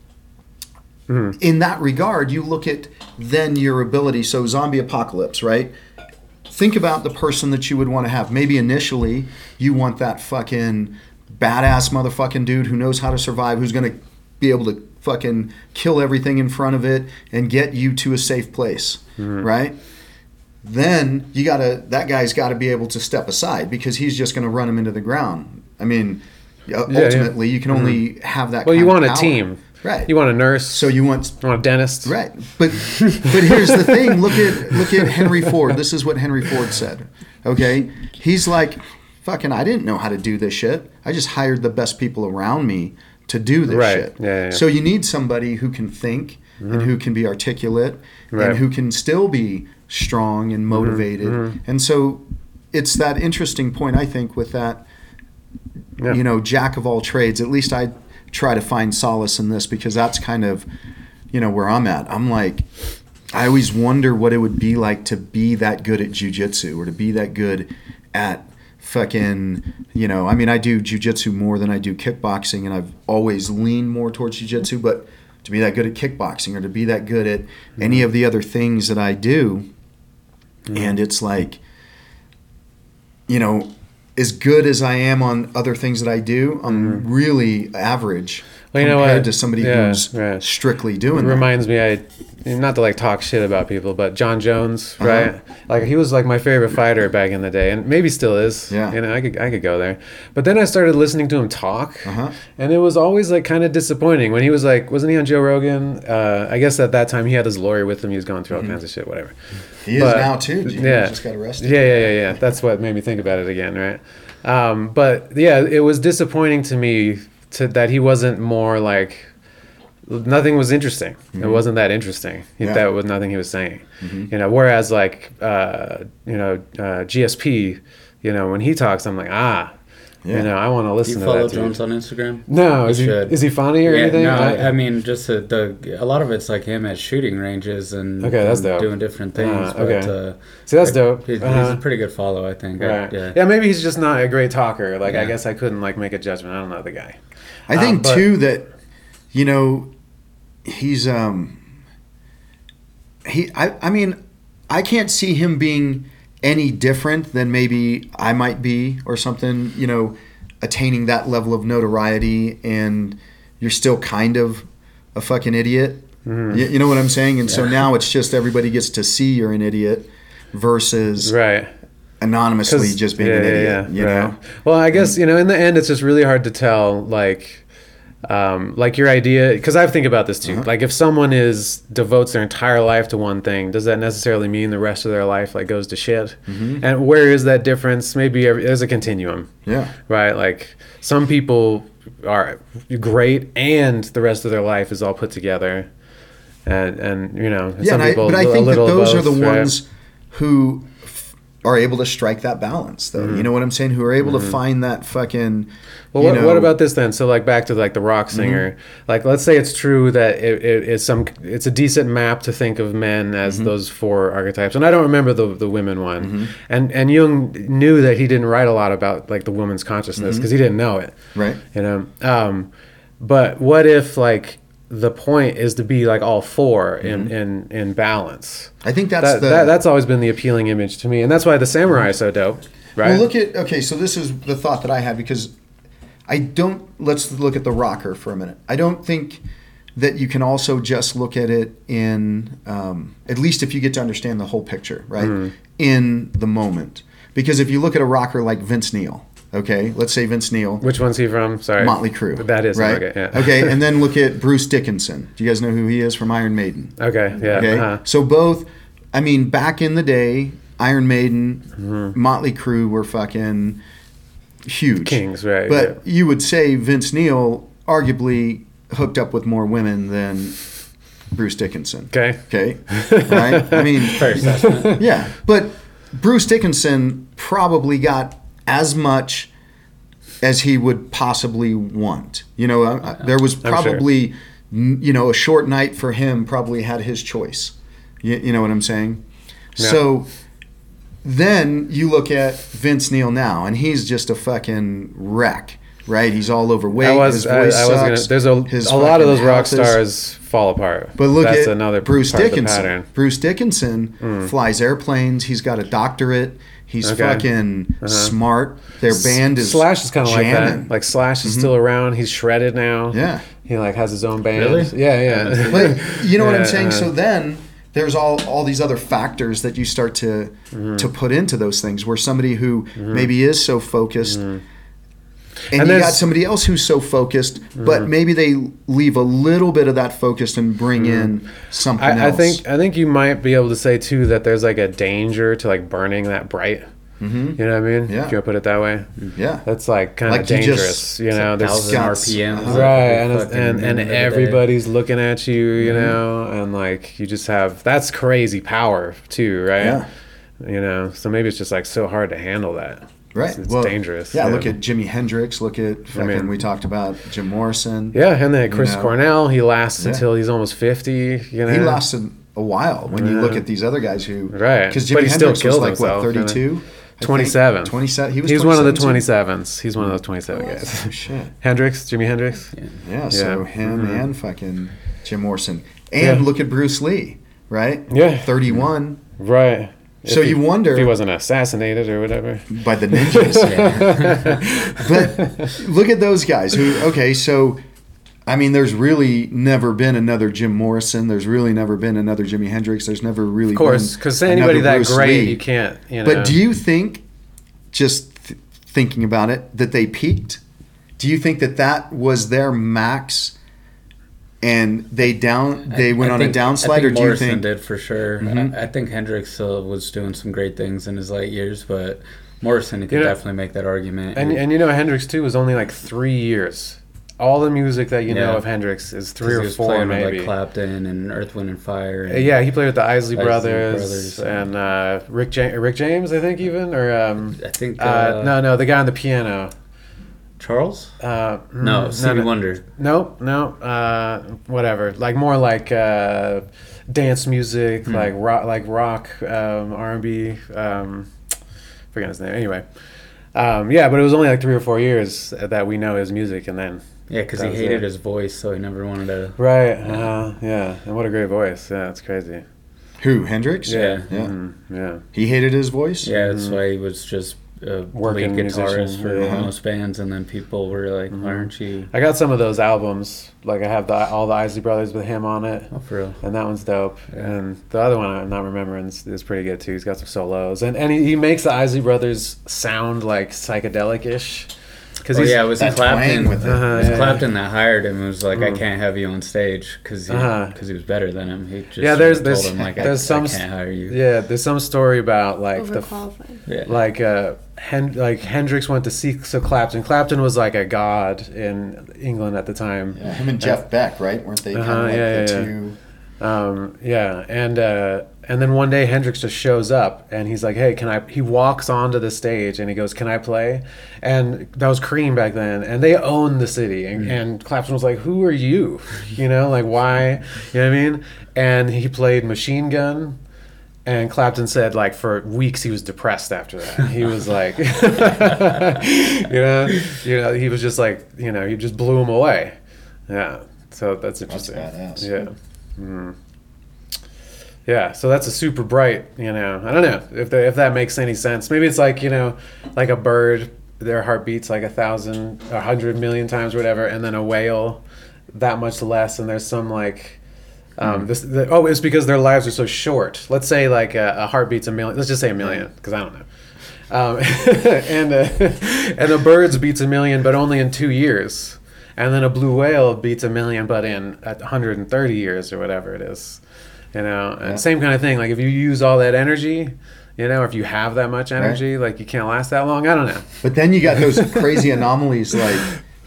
hmm. in that regard, you look at then your ability. So, zombie apocalypse, right? Think about the person that you would want to have. Maybe initially you want that fucking badass motherfucking dude who knows how to survive, who's going to be able to fucking kill everything in front of it and get you to a safe place, mm-hmm. right? Then you gotta that guy's got to be able to step aside because he's just going to run him into the ground. I mean, Yeah, yeah. ultimately you can only mm-hmm. have that. well, you want a team. right? You want a nurse. so you want you want a dentist. Right. But but here's the thing. Look at look at Henry Ford. This is what Henry Ford said. Okay? He's like, fucking I didn't know how to do this shit. I just hired the best people around me to do this Right. shit. Yeah, yeah. So you need somebody who can think and mm-hmm. who can be articulate Right. and who can still be strong and mm-hmm. motivated. Mm-hmm. And so it's that interesting point I think with that Yeah. you know, jack of all trades. At least I try to find solace in this because that's kind of, you know, where I'm at. I'm like, I always wonder what it would be like to be that good at jujitsu or to be that good at fucking, you know, I mean, I do jujitsu more than I do kickboxing and I've always leaned more towards jujitsu, but to be that good at kickboxing or to be that good at any of the other things that I do. And it's like, you know, as good as I am on other things that I do, I'm really average Mm-hmm. Well, you know what? to somebody Yeah, who's right. strictly It doing that. reminds me, I not to like talk shit about people, but Jon Jones, Uh-huh. right? Like he was like my favorite fighter back in the day, and maybe still is. Yeah. you know, I could I could go there, but then I started listening to him talk, Uh-huh. and it was always like kind of disappointing when he was like, wasn't he on Joe Rogan? Uh, I guess at that time he had his lawyer with him. He was going through all kinds of shit, whatever. He is But- now too. He yeah. just got arrested. Yeah, yeah, yeah, yeah. That's what made me think about it again, right? Um, but yeah, it was disappointing to me to that he wasn't more like nothing was interesting. It wasn't that interesting. Mm-hmm. Yeah. That was nothing he was saying. You know, whereas like uh, you know uh, GSP, you know, when he talks, I'm like ah. Yeah. You know, I want to Do listen you to follow that. dude. Jones on Instagram? No, is You he is he funny or yeah, anything? no, I- I, mean just the, the a lot of it's like him at shooting ranges and Okay, that's and dope. doing different things. Ah, but, okay. uh, See, that's like, dope. He's, he's Uh-huh. a pretty good follow, I think. I- yeah. yeah. maybe he's just not a great talker. Like I guess I couldn't like make a judgment. I don't know the guy. I think Um, but- too that you know he's um he I I mean I can't see him being any different than maybe I might be or something, you know, attaining that level of notoriety and you're still kind of a fucking idiot. Mm-hmm. You, you know what I'm saying? And so now it's just everybody gets to see you're an idiot versus Right. Anonymously just being an idiot, you right. know? Well, I guess you know, in the end, it's just really hard to tell, like, um, like your idea. Because I think about this too. Uh-huh. Like, if someone is devotes their entire life to one thing, does that necessarily mean the rest of their life like goes to shit? Mm-hmm. And where is that difference? Maybe every, there's a continuum, Yeah. right? Like, some people are great, and the rest of their life is all put together. And, and you know, Yeah, some I, people but I think that those are the right? ones who are able to strike that balance, though. You know what I'm saying? Who are able to find that fucking. Mm-hmm. Well, what, know, Mm-hmm. what about this then? So, like, back to like the rock singer. Like, let's say it's true that it, it, it's some, it's a decent map to think of men as Mm-hmm. those four archetypes. And I don't remember the the women one. Mm-hmm. And and Jung knew that he didn't write a lot about like the woman's consciousness Mm-hmm. because he didn't know it. Right. You know. Um, but what if like the point is to be like all 4 in in in balance? I think Mm-hmm. that's That, the. that that's always been the appealing image to me, and that's why the samurai is so dope. Right. Well, look at okay. So this is the thought that I had because I don't. Let's look at the rocker for a minute. I don't think that you can also just look at it in um, at least if you get to understand the whole picture, right? Mm-hmm. In the moment, because if you look at a rocker like Vince Neil, okay, let's say Vince Neil, Which one's he from? Sorry. Motley Crue, That is right. okay. Yeah. okay, and then look at Bruce Dickinson. Do you guys know who he is from Iron Maiden? Okay. Yeah. Okay, uh-huh. so both, I mean, back in the day, Iron Maiden, Mm-hmm. Motley Crue were fucking huge Kings, right? But you would say Vince Neil arguably hooked up with more women than Bruce Dickinson. okay. Okay, right? I mean, yeah, but Bruce Dickinson probably got as much as he would possibly want. You know, I- I- there was probably, n you know, a short night for him probably had his choice. You, you know what I'm saying? Yeah. So then you look at Vince Neil now, and he's just a fucking wreck, right? He's all overweight. I was. his I, I voice was gonna. sucks, There's a his a lot of those rock is- stars fall apart. but look That's at another Bruce part of the Dickinson. pattern. Bruce Dickinson mm. flies airplanes. He's got a doctorate. He's Okay. Uh-huh. fucking smart. Their band is Slash is kind of like jamming. that. Like Slash is still around. He's shredded now. Yeah. He like has his own band. Really? Yeah, yeah. But you know what I'm saying? uh-huh. So then there's all all these other factors that you start to Mm-hmm. to put into those things. Where somebody who maybe is so focused. And, And you got somebody else who's so focused, but maybe they leave a little bit of that focus and bring in something I, I else. think I think you might be able to say too that there's like a danger to like burning that bright. Mm-hmm. You know what I mean? Yeah. If you want to put it that way. yeah. That's like kind of Like you just- dangerous. you know, there's thousand guts. RPMs. Uh-huh. right and, and and minute day. everybody's looking at you you Mm-hmm. know and like you just have that's crazy power too right Yeah. you know so maybe it's just like so hard to handle that Right. it's, it's dangerous Yeah, look at Jimi Hendrix. Look at fucking. mean- we talked about Jim Morrison. yeah and then Chris know. Cornell he lasts Yeah. until he's almost 50 you know He lasted a while when you look at these other guys who. Right. Because Jimi Hendrix was killed like himself, what you? 32. 27 27. He was. he's one of the 27 too? 27s he's one of those 27 guys Oh shit. Hendrix Jimi Hendrix Yeah. So Yeah. him Mhm. and fucking. Jim Morrison. And Yeah. look at Bruce Lee, right? Yeah. 31 Right. So he- you wonder- if he wasn't assassinated or whatever. by the ninjas. but look at those guys who okay, so I mean there's really never been another Jim Morrison, there's really never been another Jimi Hendrix, there's never really Of course, because anybody that Bruce great, Lee. you can't. You know. But do you think, just th- thinking about it, that they peaked? Do you think that that was their max, and they down they I- went I on think- a I downslide, or do you Morrison think? did for sure? Mhm. I, I think Hendrix still was doing some great things in his late years, but Morrison could You know- definitely make that argument. and He- and you know Hendrix too was only like three years. All the music that you know of Hendrix is three he or was four playing with, maybe. like Clapton and Earth, Wind and Fire. And, yeah, he played with the Isley, Isley Brothers, Brothers. and uh, Rick ja- Rick James, I think even or um, I think uh, uh, no no the guy on the piano. Charles. Uh, No, mm, Stevie no, Wonder. No, no, uh, whatever. Like more like uh, dance music, Hmm. like rock, like rock, um, R and B. Um, forget his name. Anyway, um, yeah, but it was only like three or four years that we know his music, and then Yeah, because he hated it. his voice, so he never wanted to. right, uh, yeah, and what a great voice. Yeah, it's crazy. Who Hendrix? Yeah. yeah. Mhm, yeah. He hated his voice. Yeah, that's why he was just a Working lead guitarist for yeah. most bands, and then people were like, "Why aren't you?" I got some of those albums. Like I have the all the Isley Brothers with him on it. Oh, for real. and that one's dope. Yeah. And the other one I'm not remembering is, is pretty good too. He's got some solos, and and he, he makes the Isley Brothers sound like psychedelic-ish. Because Oh yeah, it was that Clapton. twang with it. Uh-huh, it was yeah. Clapton that hired him. It was like, "I Mm. can't have you on stage because he, Uh-huh. 'cause he was better than him." He just Yeah, there's- told there's- him like, there's I, some I s- can't hire you." yeah. There's some story about like the. Yeah. like uh Hen- like Hendrix went to see so Clapton. Clapton was like a god in England at the time. Yeah, him and Jeff Beck, right? Weren't they kind Uh-huh, of like yeah, the yeah, yeah. two? Um, yeah, and uh, and then one day Hendrix just shows up and he's like, "Hey, can I?" He walks onto the stage and he goes, "Can I play?" And that was Cream back then, and they owned the city. And, and Clapton was like, "Who are you?" You know, like why? You know what I mean? And he played Machine Gun. And Clapton said, like for weeks, he was depressed after that. He was like, you know, you know, he was just like, you know, he just blew him away. Yeah, so that's That's interesting. badass. Yeah. Mm. Yeah, so that's a super bright, you know. I don't know if if that makes any sense. Maybe it's like, you know, like a bird, their heart beats like a thousand, a hundred million times or whatever, and then a whale that much less, and there's some like um, this. The, oh, it's because their lives are so short. Let's say like a, a heart beats a million. Let's just say a million, because I don't know. Um, and uh, and a bird's beats a million, but only in two years. And then a blue whale beats a million, but in 130 years or whatever it is. You know, and Yeah. same kind of thing. Like if you use all that energy, you know, if you have that much energy, like you can't last that long. I don't know. But then you got those crazy anomalies like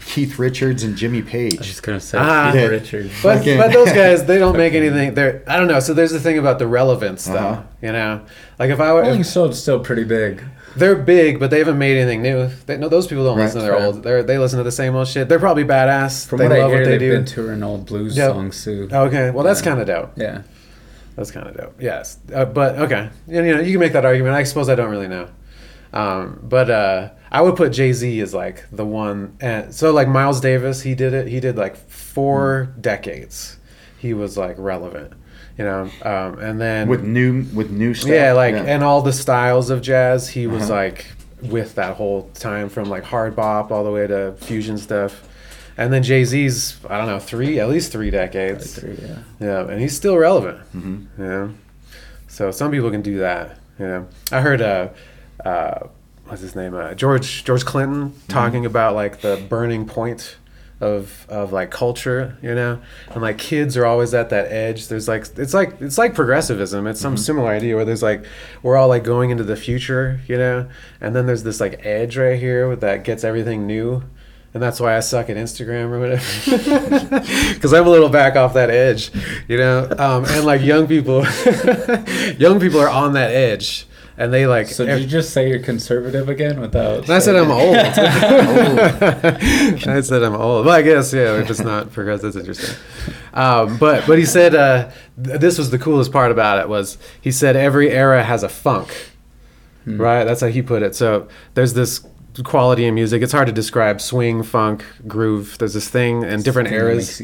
Keith Richards and Jimmy I was Page. just gonna say Ah. Keith Yeah. Richards. But, Fucking- but those guys, they don't make anything. They're I don't know. So there's the thing about the relevance, though. Uh-huh. You know, like if I were, Rolling Stone's still pretty big. they're big, but they haven't made anything new. They, no, those people don't Right, listen to their fair. old. They they listen to the same old shit. They're probably badass. From they what I love hear, what they they've do. been touring old blues Yep. songs too. Okay, well that's Yeah. kind of dope. Yeah. That's kind of dope. Yes, uh, but okay, you know, you can make that argument. I suppose I don't really know, um, but uh, I would put Jay Z as like the one. And so like Miles Davis, he did it. He did like four decades. He was like relevant, you know, um, and then with new with new stuff. yeah, like and all the styles of jazz, he was Uh-huh. like with that whole time from like hard bop all the way to fusion stuff. And then Jay Z's, I don't know, three, at least three decades. Three, yeah. Yeah, and he's still relevant. Mhm. You know, so some people can do that. You know, I heard uh, uh, what's his name? Uh, George George Clinton talking about like the burning point of of like culture. You know, and like kids are always at that edge. There's like it's like it's like progressivism. It's some similar idea where there's like we're all like going into the future. You know, and then there's this like edge right here that gets everything new. And that's why I suck at Instagram or whatever. Because I'm a little back off that edge, you know. Um, and like young people, young people are on that edge, and they like. So did you just say you're conservative again without? I said I'm old. I said I'm old. Well, I guess yeah, we're just not progressive. That's interesting. Um, but but he said uh, th- this was the coolest part about it was he said every era has a funk, right? That's how he put it. So there's this quality in music. It's hard to describe swing, funk, groove. There's this thing and different Thing eras.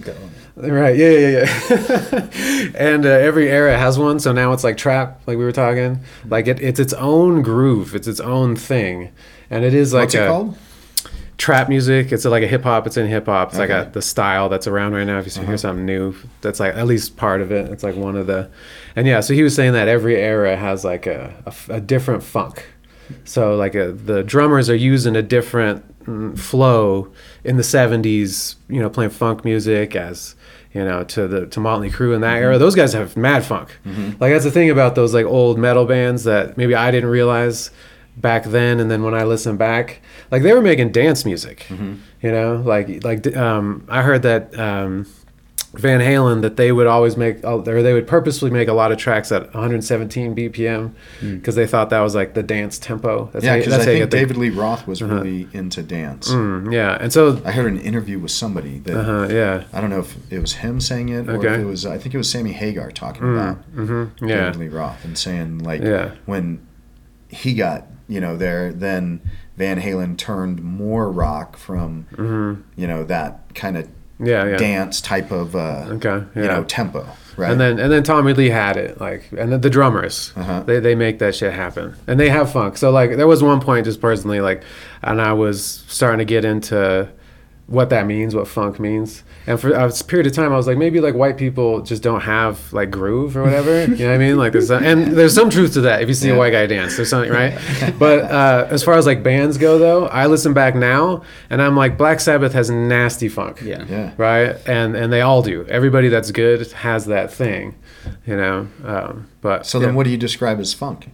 Right. Yeah. Yeah. Yeah. and uh, every era has one. So now it's like trap, like we were talking. Like it, it's its own groove. It's its own thing, and it is like What's it a called? trap music. It's like a hip hop. It's in hip hop. It's like a, the style that's around right now. If you Uh-huh. hear something new, that's like at least part of it. It's like one of the, and yeah. So he was saying that every era has like a a different funk. So like a, the drummers are using a different mm, flow in the '70s. You know, playing funk music as you know to the to Motley Crue in that Mm-hmm. era. Those guys have mad funk. Like that's the thing about those like old metal bands that maybe I didn't realize back then and then when i listen back like they were making dance music you know like like um, i heard that um, van halen that they would always make or they would purposely make a lot of tracks at 117 bpm because they thought that was like the dance tempo that's Yeah, because I that's how you think the- David Lee Roth was really into dance. Mm, yeah and so I heard an interview with somebody that uh, yeah I don't know if it was him saying it or if it was I think it was Sammy Hagar talking about hmm yeah David Lee Roth and saying like Yeah. when he got you know there then Van Halen turned more rock from you know that kind of Mm-hmm. Yeah yeah dance type of uh, okay yeah you know tempo right And then and then Tommy Lee had it like and then the drummers Uh-huh. they they make that shit happen and they have funk. So like there was one point just personally like and I was starting to get into what that means, what funk means. And for a period of time I was like maybe like white people just don't have like groove or whatever. you know what I mean? Like there's some, and there's some truth to that if you see Yeah. a white guy dance. There's something right. but uh, as far as like bands go though, I listen back now and I'm like Black Sabbath has nasty funk Yeah. yeah right and and they all do everybody that's good has that thing you know um, but so then yeah. what do you describe as funk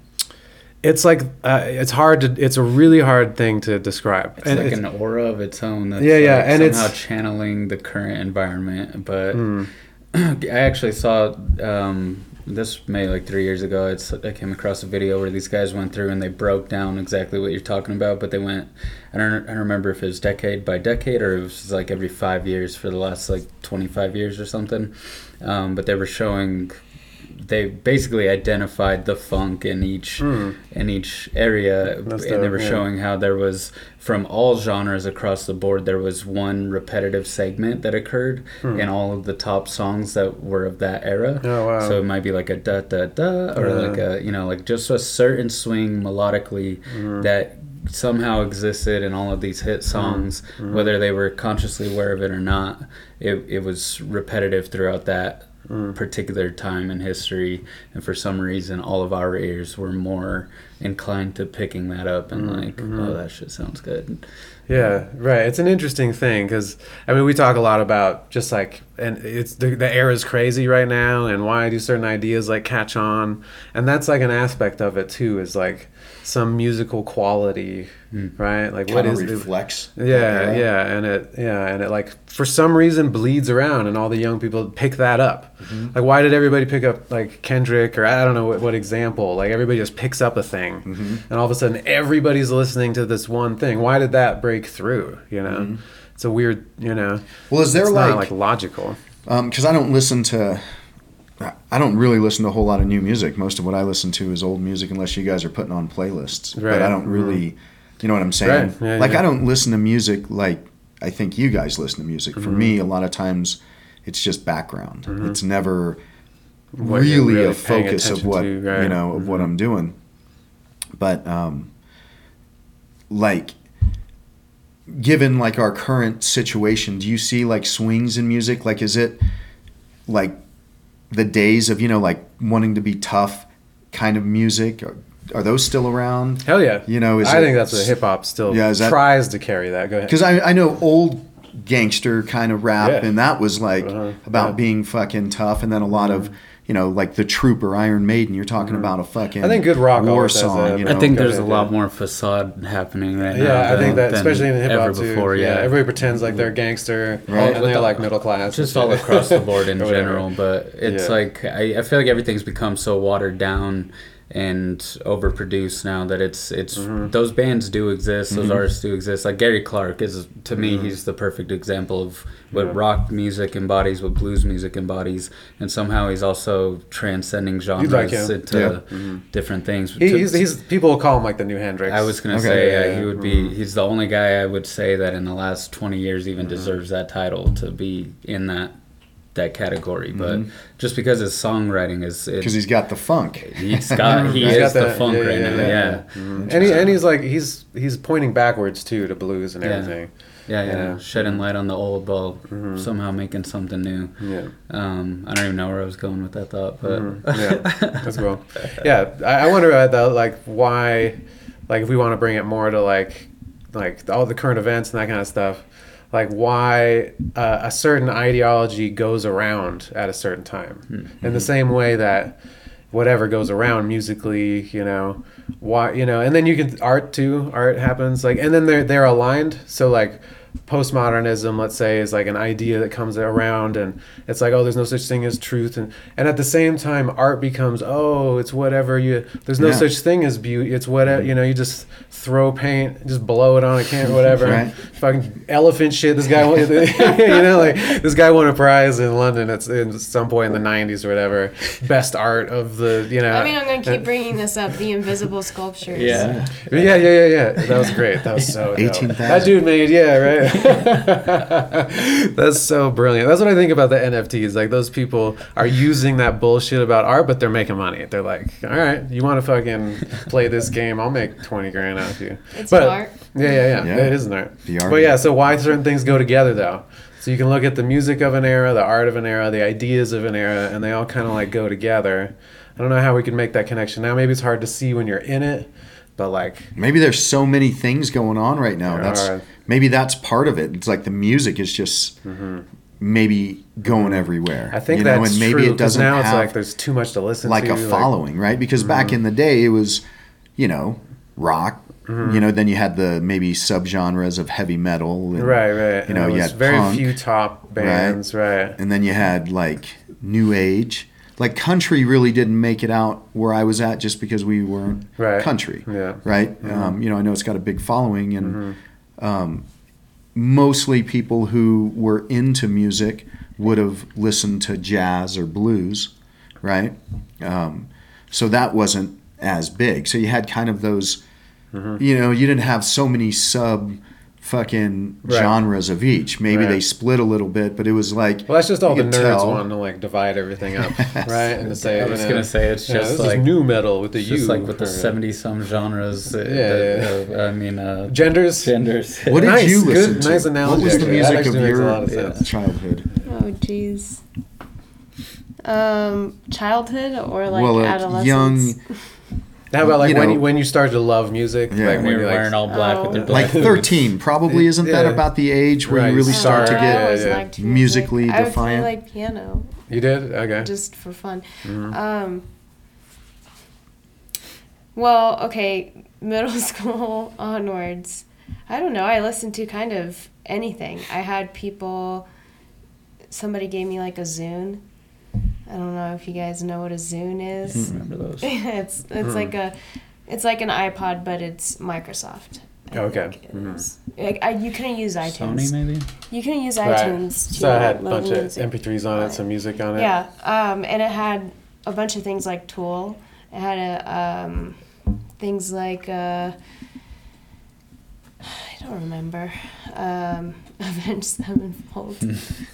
it's like uh, it's hard to it's a really hard thing to describe It's and like it's, an aura of its own. That's Yeah, yeah, like and it's- channeling the current environment. But Hmm. I actually saw um, this maybe like three years ago. It's I came across a video where these guys went through and they broke down exactly what you're talking about. But they went, I don't, I don't remember if it was decade by decade or it was like every five years for the last like 25 years or something. Um, but they were showing. They basically identified the funk in each Hmm. in each area, That's and they were yeah. showing how there was from all genres across the board there was one repetitive segment that occurred in all of the top songs that were of that era. Oh, wow. so it might be like a da da da or Yeah. like a you know like just a certain swing melodically Mm-hmm. that somehow existed in all of these hit songs Mm-hmm. whether they were consciously aware of it or not it, it was repetitive throughout that Mm. particular time in history and for some reason all of our ears were more inclined to picking that up and like Mm-hmm. oh that shit sounds good yeah right it's an interesting thing because i mean we talk a lot about just like and it's the, the is crazy right now and why do certain ideas like catch on and that's like an aspect of it too is like some musical quality right like what kind of is reflects Yeah, yeah, and it yeah, and it like for some reason bleeds around, and all the young people pick that up. Mm-hmm. Like, why did everybody pick up like Kendrick or I don't know what, what example? Like everybody just picks up a thing, Mm-hmm. and all of a sudden everybody's listening to this one thing. Why did that break through? You know, Mm-hmm. It's a weird. You know, well is there it's like not like logical. because I don't listen to. I don't really listen to a whole lot of new music. Most of what I listen to is old music, unless you guys are putting on playlists. Right. But I don't really, you know what I'm saying? Right. Yeah, like yeah. I don't listen to music like I think you guys listen to music. Mm-hmm. For me, a lot of times, it's just background. It's never you're really, a focus of what to, right. Mm-hmm. you know of what I'm doing. But um, like given like our current situation do you see like swings in music like is it like the days of you know like wanting to be tough kind of music are, are those still around Hell yeah, You know, is I it- think that's what hip hop still Yeah, that- tries to carry that. Go ahead. because I, I know old gangster kind of rap Yeah. and that was like Uh-huh. about Yeah. Mm-hmm. being fucking tough and then a lot of you know like the trooper iron maiden you're talking mm-hmm. about a fucking I think good rock war song you know I think there's a lot more facade happening right now. Yeah, I think than- that especially in hip hop ever too. before. yeah. Yeah, everybody pretends like they're gangster Right. and they're like middle class. just all across the board in general. But it's Yeah. like I, I feel like everything's become so watered down and overproduced now that it's it's Mm-hmm. those bands do exist those artists do exist like Gary Clark is to me he's the perfect example of what Mm-hmm. Yeah. rock music embodies what blues music embodies and somehow he's also transcending genres like into Yeah. different things He, To- he's, he's people will call him like the new Hendrix. I was gonna Okay. say Yeah, yeah. he would be. He's the only guy I would say that in the last twenty years even deserves that title to be in that that category. But mm-hmm. just because his songwriting is, because he's got the funk. he's got he He's is got the that- funk yeah, right yeah, now. yeah. Yeah, mm-hmm. and, he, and he's like he's he's pointing backwards too to blues and Yeah. everything. yeah, yeah. Yeah. Shedding light on the old, while mm-hmm. somehow making something new. Yeah. Um, I don't even know where I was going with that thought, but yeah, that's cool. Yeah, I, I wonder uh, about that. Like, why? Like, if we want to bring it more to like, like all the current events and that kind of stuff. Like, why uh, a certain ideology goes around at a certain time, in the same way that whatever goes around musically, you know, why, you know, and then you can art too. Art happens like, and then they're they're aligned. So like postmodernism let's say is like an idea that comes around and it's like oh there's no such thing as truth and and at the same time art becomes oh it's whatever you there's no Yeah. such thing as beauty it's whatever you know you just throw paint just blow it on a can whatever Right. fucking elephant shit this guy won you know like this guy won a prize in london at, at some point in the 90s or whatever best art of the you know I mean, I'm gonna keep uh, bringing this up. The invisible sculptures. yeah, yeah, yeah, yeah, yeah. That was great. That was so dope. 18,000. That dude made, yeah, right. That's so brilliant. That's what I think about the NFTs. Like those people are using that bullshit about art, but they're making money. They're like, all right, you want to fucking play this game? I'll make twenty grand off you. It's but, an art. Yeah, yeah, yeah, Yeah. It is an art. The art. But yeah, so why certain things go together though? So you can look at the music of an era, the art of an era, the ideas of an era, and they all kind of like go together. I don't know how we can make that connection now. Maybe it's hard to see when you're in it, but like Maybe there's so many things going on right now. That's are. maybe that's part of it. It's like the music is just maybe going everywhere. Mm-hmm. I think you know, that's and maybe true it doesn't now it's have like there's too much to listen like to. a following, right? Because back Mm-hmm. in the day, it was, you know, rock. You know, then you had the maybe subgenres of heavy metal. And, right, right. You know, you had very punk, few top bands, right? right? and then you had like new age. Like country really didn't make it out where I was at just because we weren't Right. country, Yeah. right? Um, you know, I know it's got a big following, and um, mostly people who were into music would have listened to jazz or blues, right? Um, so that wasn't as big. So you had kind of those, you know, you didn't have so many sub fucking Right. genres of each. Maybe they split a little bit, but it was like Well, that's just all the nerds tell. wanting to like divide everything up, right? And to say, I you was know, gonna say it's just this like new metal with the it's U, just like with the seventy some genres. uh, Yeah, that, yeah. uh, I mean, uh, genders. genders. What did Nice, you good, listen to? nice analogy, What was the actually. That music of actually makes a lot your of sense. childhood? Oh, jeez. Um, childhood or like well, adolescence? young, How about like You when know- you when you started to love music? Yeah. like when when you're you're like, wearing all black with your Oh. black like 13, probably isn't that about the age where Right. you really Oh, start to get always yeah. liked musically music. I would defiant? play like piano you did okay. just for fun. Mm-hmm. Um, well, okay, middle school onwards. I don't know. I listened to kind of anything. I had people. Somebody gave me like a Zune. I don't know if you guys know what a Zune is. Remember those? it's it's Hmm. like a, it's like an iPod, but it's Microsoft. I Okay. think it Mhm. Like, I, you couldn't use iTunes. Sony maybe. You couldn't use Right. iTunes to So I had a load bunch of music. MP3s on it, some music on it. Yeah, um, and it had a bunch of things like Tool. It had a, um, things like uh, I don't remember. Um, Avenged Sevenfold,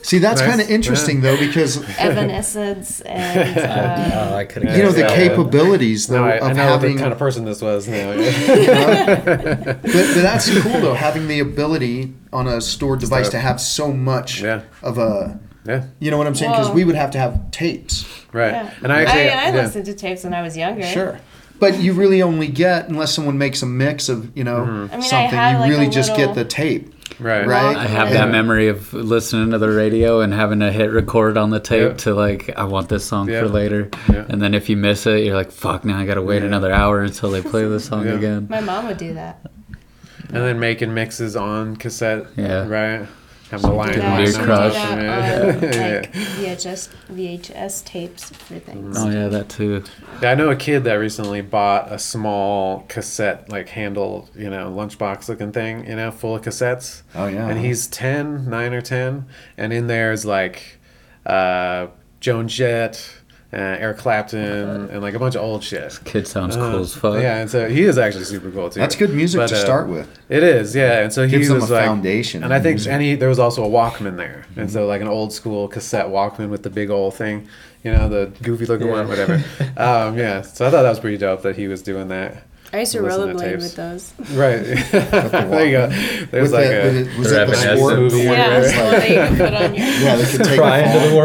See, that's kind of interesting though because Evanescence, and oh, uh, I could Yeah, you know the capabilities though No, I, of I know having. the kind of person this was now. but, but that's cool though, having the ability on a stored device Stuff. to have so much Yeah. of a. yeah, You know what I'm saying? Because Well- we would have to have tapes. right. yeah. And I actually, I, I yeah. listened to tapes when I was younger. Sure. But you really only get unless someone makes a mix of you know Mm-hmm. I mean, I something. you like, really just little- get the tape, right, right? I have that memory of listening to the radio and having to hit record on the tape Yeah. to like I want this song Yeah. for later. Yeah. And then if you miss it, you're like, fuck now I gotta wait Yeah. another hour until they play the song Yeah. again. My mom would do that. And then making mixes on cassette. Yeah. Right. Have the line Did line Beer crush. did Yeah. that on, Yeah. like VHS VHS tapes for things. Oh yeah, that too. Yeah, I know a kid that recently bought a small cassette, like handle, you know, lunchbox looking thing, you know, full of cassettes. Oh, yeah. And he's 10, 9 or 10. And in there is like uh, Joan Jett, uh, Eric Clapton, and like a bunch of old shit. Kid sounds Uh, cool as fuck. Yeah, and so he is actually super cool too. That's good music But, to uh, start with. It is, yeah. And so he Gives was a like foundation And I think, music. and he there was also a Walkman there, and so like an old school cassette Walkman with the big old thing, you know, the goofy looking one, whatever. um, yeah. So I thought that was pretty dope that he was doing that. I used to Listen to rollerblade with those. Right. there you go. There's With like that- a. with it- was that the sport? Movie. one Yeah, where it's it's the like- that you can put on your. yeah, they could take Cry a into the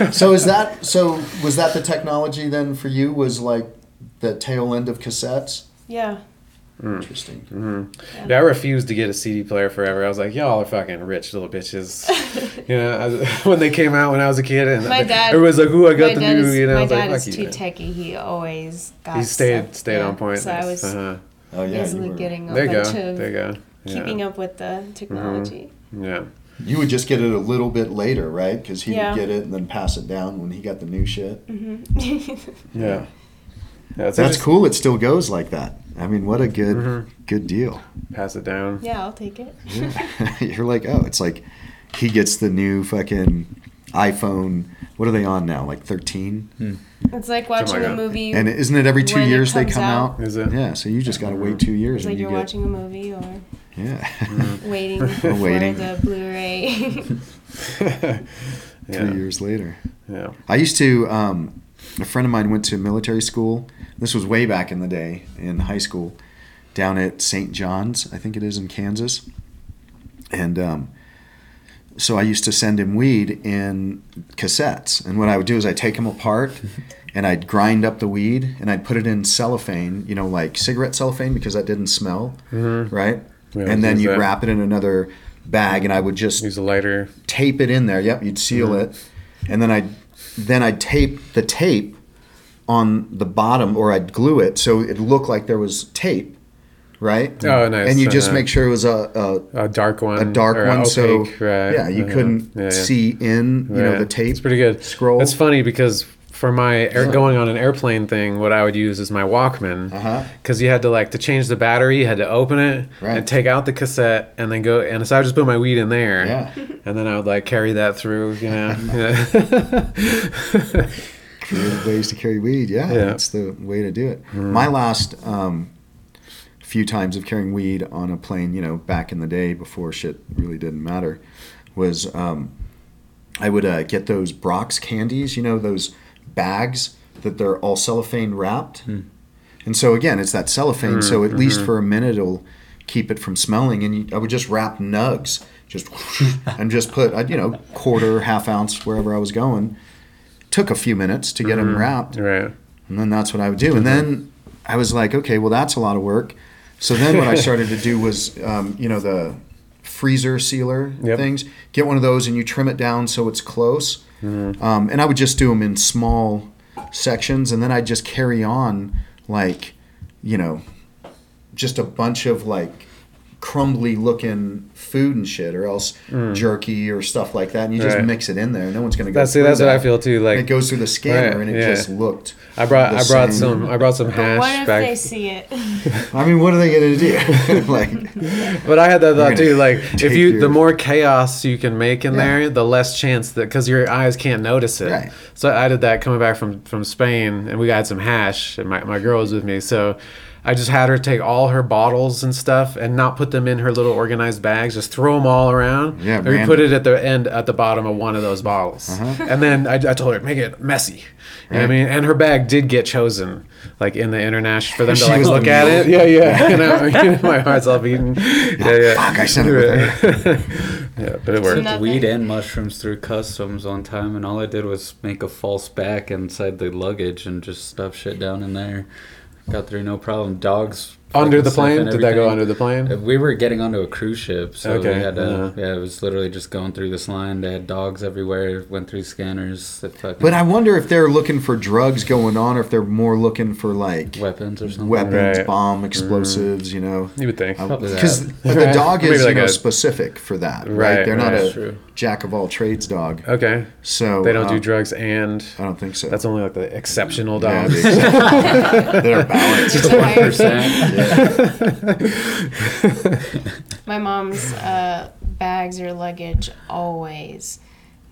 world. So is that so? Was that the technology then for you? Was like the tail end of cassettes? Yeah. Interesting. Mm-hmm. Yeah, I refused to get a CD player forever. I was like, y'all are fucking rich little bitches. you know, I, when they came out when I was a kid, and My dad- everyone's like, "Ooh, I got the new," is, you know, my was like, dad is too you." techy. He always got. He stayed stuff. stayed Yeah. on point. So I was uh-huh. Oh yeah, you, easily were- getting a There you go. bunch of There go. Yeah. keeping up with the technology. Yeah. you would just get it a little bit later, right? Because he Yeah. would get it and then pass it down when he got the new shit. Mm-hmm. Yeah. Yeah. it's That's cool. It still goes like that. I mean, what a good Mhm. good deal. Pass it down. yeah, I'll take it. You're like, oh, it's like he gets the new fucking iPhone. What are they on now? Like 13? It's like watching God. a movie. And isn't it every two years they come out? out. Is it? Yeah, so you just got to wait two years it's and like you you're get watching a movie or Mm-hmm. waiting for Waiting. the Blu-ray. yeah. three years later. Yeah. I used to. Um, a friend of mine went to military school. This was way back in the day in high school, down at St. John's, I think it is in Kansas. And um, so I used to send him weed in cassettes. And what I would do is I'd take them apart and I'd grind up the weed and I'd put it in cellophane, you know, like cigarette cellophane because that didn't smell, Mhm. right? Yeah, and then you wrap it in another bag and I would just Use a lighter. tape it in there. Yep, you'd seal Mm-hmm. it, and then I'd then I'd tape the tape on the bottom, or I'd glue it so it looked like there was tape, right? Oh, nice. And you just Uh-huh. make sure it was a, A dark one. a dark one, so right. yeah, you Uh-huh. couldn't Yeah, yeah. see in, you know, the tape. It's pretty good. scroll. It's funny because for my air, going on an airplane thing, what I would use is my Walkman. Uh-huh. Because you had to like to change the battery, you had to open it Right. and take out the cassette and then go. And so I would just put my weed in there. Yeah. And then I would like carry that through. You know. Yeah. Creative ways to carry weed. Yeah, Yeah. that's the way to do it. My last um, few times of carrying weed on a plane, you know, back in the day before shit really didn't matter, was um, I would uh, get those Brach's candies, you know, those bags that they're all cellophane wrapped. Hmm. And so again, it's that cellophane. So at mm-hmm. least for a minute, it'll keep it from smelling. And you, I would just wrap nugs, just and just put, you know, quarter, half ounce wherever I was going. Took a few minutes to get them mm-hmm. wrapped, right. and then that's what I would do. And then I was like, okay, well, that's a lot of work. So then what I started to do was, um, you know, the freezer sealer Yep. things. Get one of those and you trim it down so it's close. Um, and I would just do them in small sections, and then I'd just carry on like, you know, just a bunch of like crumbly looking food and shit, or else jerky or stuff like that, and you just Mm. Right. mix it in there. No one's gonna go. That's see. through That's what I feel too. And Like it goes through the scanner, Right, and it yeah. just looked. I brought I brought same. some I brought some but hash what if back. they see it? I mean, what are they gonna do? like, But I had that thought too. Like, if you, your- the more chaos you can make in Yeah. there, the less chance that because your eyes can't notice it. Right. So I did that coming back from from Spain, and we got some hash, and my my girl was with me, so. I just had her take all her bottles and stuff and not put them in her little organized bags. Just throw them all around. Yeah, and we put it at the end, at the bottom of one of those bottles. Uh-huh. And then I, I told her make it messy. You know what I mean, and her bag did get chosen, like in the international for them to like look at it. middle. Yeah, yeah. You know, my heart's all beating. Yeah, yeah. fuck, I sent it with yeah, but it worked. Nothing. weed and mushrooms through customs on time, and all I did was make a false back inside the luggage and just stuff shit down in there. Got through no problem. Dogs Under the plane? Did that go under the plane? Uh, We were getting onto a cruise ship, so Okay, we had to. uh-huh. Yeah, it was literally just going through this line. They had dogs everywhere. Went through scanners. Fucking But I wonder if they're looking for drugs going on, or if they're more looking for like weapons or something. weapons, Right. bomb, explosives. You know, You would think. Because the dog Maybe is like you know a- specific for that, right? Right, They're not a True. Jack of all trades dog. Okay. So They don't uh, do drugs and. I don't think so. That's only like the exceptional Yeah, dogs. the exception- that are balanced. One percent. My mom's uh, bags or luggage always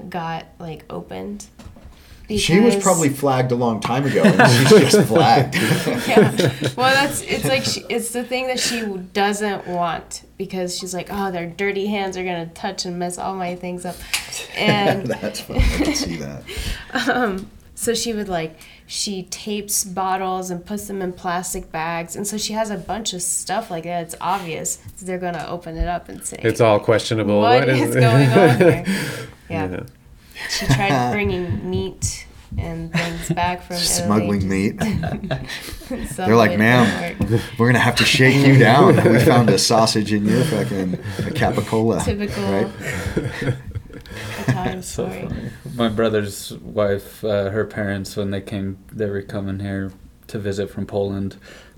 got like opened. She was probably flagged a long time ago, and she's just flagged. yeah. Well, that's it's like she, it's the thing that she doesn't want because she's like, oh, their dirty hands are gonna touch and mess all my things up, and That's funny. I can see that. um, so she would like she tapes bottles and puts them in plastic bags, and so she has a bunch of stuff like that. It's obvious they're gonna open it up and say, It's all questionable. what is going on here? Yeah. Yeah. She tried bringing meat and things back from Italy. Smuggling meat. They're like, ma'am, we're gonna have to shake you down. We found a sausage in your fucking a capicola. Typical Right? Italian So story. funny. My brother's wife, uh, her parents, when they came, they were coming here to visit from Poland.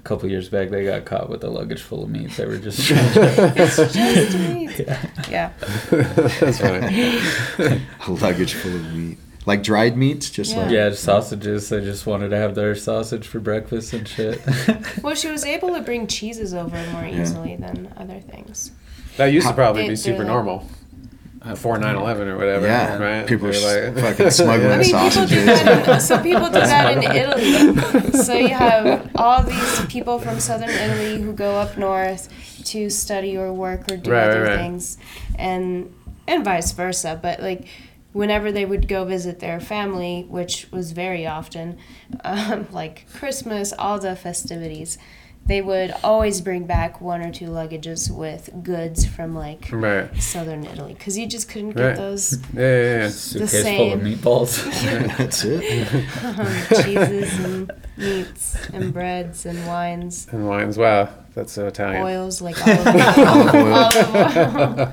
A couple years back, they got caught with a luggage full of meat. They were just It's just meat. Yeah. That's funny. A luggage full of meat, like dried meats, just like yeah, sausages. They just wanted to have their sausage for breakfast and shit. Well, she was able to bring cheeses over more Yeah. easily than other things. That used to probably They- be super like- normal. Uh, 4 9 11 or whatever. Yeah, Right? people They're like, fucking smuggling I mean, people do sausages. that. In, some people do that in Italy. So you have all these people from southern Italy who go up north to study or work or do Right, other right, right. things, and and vice versa. But like, whenever they would go visit their family, which was very often, um, like Christmas, all the festivities. They would always bring back one or two luggages with goods from like Right. southern Italy because you just couldn't get Right. those Yeah, yeah, yeah. Suitcase full same. of meatballs. That's it. um, cheeses and meats and breads and wines, And wines. Wow. That's so Italian. oils like olive oil. Olive oil. olive oil.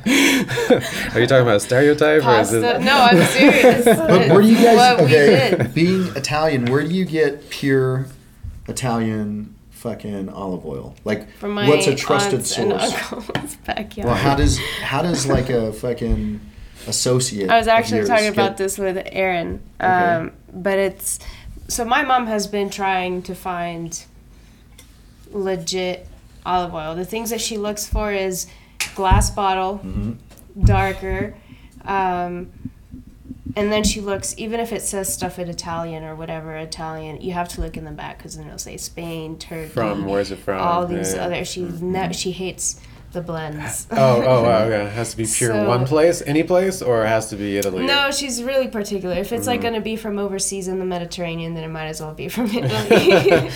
Are you talking about a stereotype or is Pasta. it? No, I'm serious. But where do you guys? Okay, being Italian, where do you get pure Italian fucking olive oil? Like, what's a trusted source? backyard. Well, how does how does like a fucking associate? I was actually talking get- about this with Aaron, um, but it's so my mom has been trying to find legit olive oil. The things that she looks for is glass bottle, Mhm. darker, um, and then she looks even if it says stuff in Italian or whatever Italian, you have to look in the back because then it'll say Spain, Turkey, From where's it from? all these Yeah, other. She mm-hmm. ne- she hates the blends. Oh, oh, wow, okay. It has to be pure So- one place, any place, or it has to be Italy? No, she's really particular. If it's like Mhm. going to be from overseas in the Mediterranean, then it might as well be from Italy.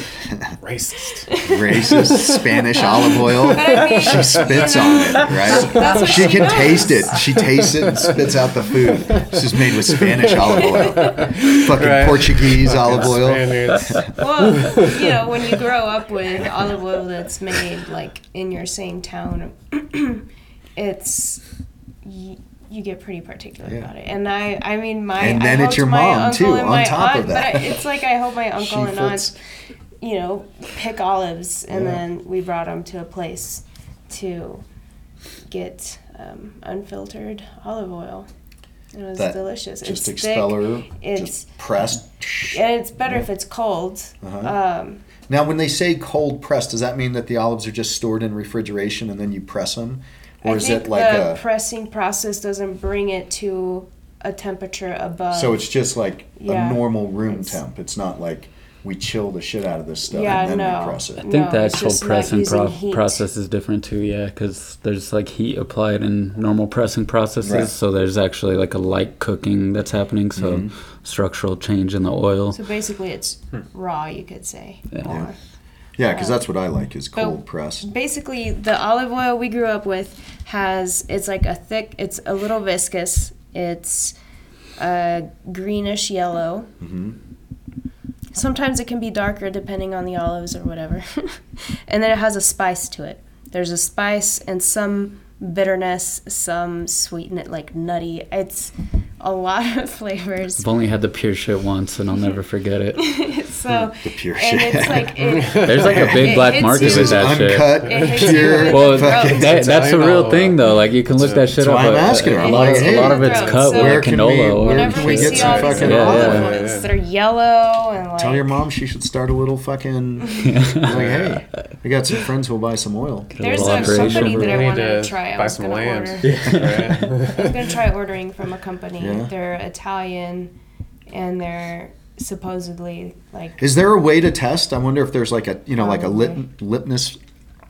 Racist. racist Spanish olive oil. But I mean, She spits you on it, right? She she can knows. taste it. She tastes it and spits out the food. This is made with Spanish olive oil. Fucking Right. Portuguese olive oil. Well, you know, when you grow up with olive oil that's made like in your same town, it's you, you get pretty particular Yeah. about it. And I, I mean, my And I then it's your mom, too, on top of that. But I, it's like I hope my uncle and aunt, you know, pick olives, and Yeah. then we brought them to a place to get um, unfiltered olive oil. It was That delicious. Just it's expeller, thick. It's just pressed. and it's better if it's cold. Uh-huh. Um, Now, when they say cold pressed, does that mean that the olives are just stored in refrigeration and then you press them, or I is think it like the a? pressing process doesn't bring it to a temperature above. so it's just like Yeah. a normal room It's- temp. It's not like we chill the shit out of this stuff Yeah, and then no. we press it. I think No, the it's actual just not pressing using pro- heat. process is different too, yeah, because there's like heat applied in normal pressing processes, Right. so there's actually like a light cooking that's happening, so Mhm. Structural change in the oil. So basically, it's hmm. raw, you could say. Yeah. Or- Yeah, because that's what I um, like is cold pressed. Basically, the olive oil we grew up with has it's like a thick. It's a little viscous. It's a greenish yellow. hmm sometimes it can be darker depending on the olives or whatever. and then it has a spice to it. There's a spice and some bitterness, some sweeten it like nutty. It's a lot of flavors. I've only had the pure shit once, and I'll never forget it. so hmm. The pure and shit. it's like it, There's like a big It black hits market you- with that shit. uncut, It hits you pure. Well, the throat. fucking- that, that's the real thing, though. Like you can look that shit up. I'm asking her. A I'm lot, of, a lot of it's So cut with where a can we- canola. or- where can we, we get some fucking little olive olive oil? ones that are yellow and like Tell your mom she should start a little fucking. like, hey, I got some friends who'll buy some oil. There's little a operation company that I We need wanted to to try. I buy was some gonna land. order. I'm gonna try ordering from a company. Yeah. They're Italian, and they're supposedly like Is there a way to test? I wonder if there's like a you know like a lit, Probably. litmus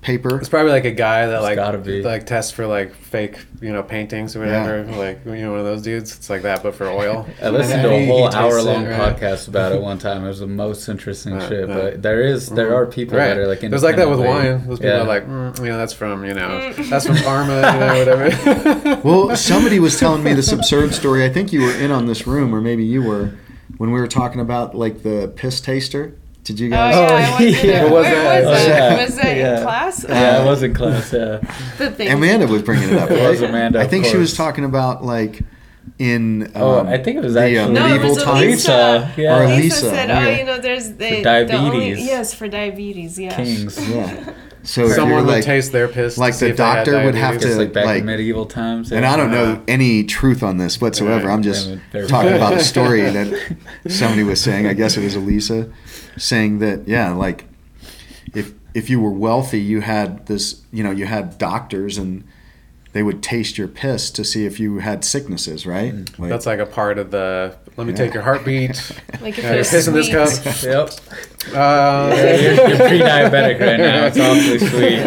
paper. It's probably like a guy that like gotta be. like tests for like fake, you know, paintings or whatever. Like you know, one of those dudes. It's like that, but for oil. I listened to a whole he tastes hour it, long right? podcast about it one time. It was the most interesting Uh, shit. uh. But there is, there are people Right. that are like, There's like that with wine. Those people Yeah. are like, mm, you know, that's from you know, that's from Parma, you know, whatever. Well, somebody was telling me this absurd story. I think you were in on this room, or maybe you were, when we were talking about like the piss taster. Did you Oh guys? yeah, I went to yeah. the- What was where that? was Oh, that? yeah. Was that Yeah. in class? Yeah, I was in class. Yeah, the thing. Amanda was bringing it up. It was Amanda, I of think she was talking about like in. Oh, um, I think it was the, actually uh, No, it medieval was times. Elisa. Yeah. Or Lisa Lisa, said, okay. "Oh, you know, there's the, the diabetes. only, yes, for diabetes. Yeah. kings. Yeah. So Someone you're would like, taste their piss. to like see the if they had doctor would have to- like back like- in medieval times. and I don't know any truth on this whatsoever. Right. I'm just talking about a story that somebody was saying. I guess it was Elisa saying that yeah, like if if you were wealthy, you had this, you know, you had doctors and they would taste your piss to see if you had sicknesses, right? Like, That's like a part of the. Let me Yeah. take your heartbeat. Like if Yeah, you're pissing this sweet- cup. Yep. Uh, Yeah, you're, you're pre-diabetic right now. It's awfully sweet.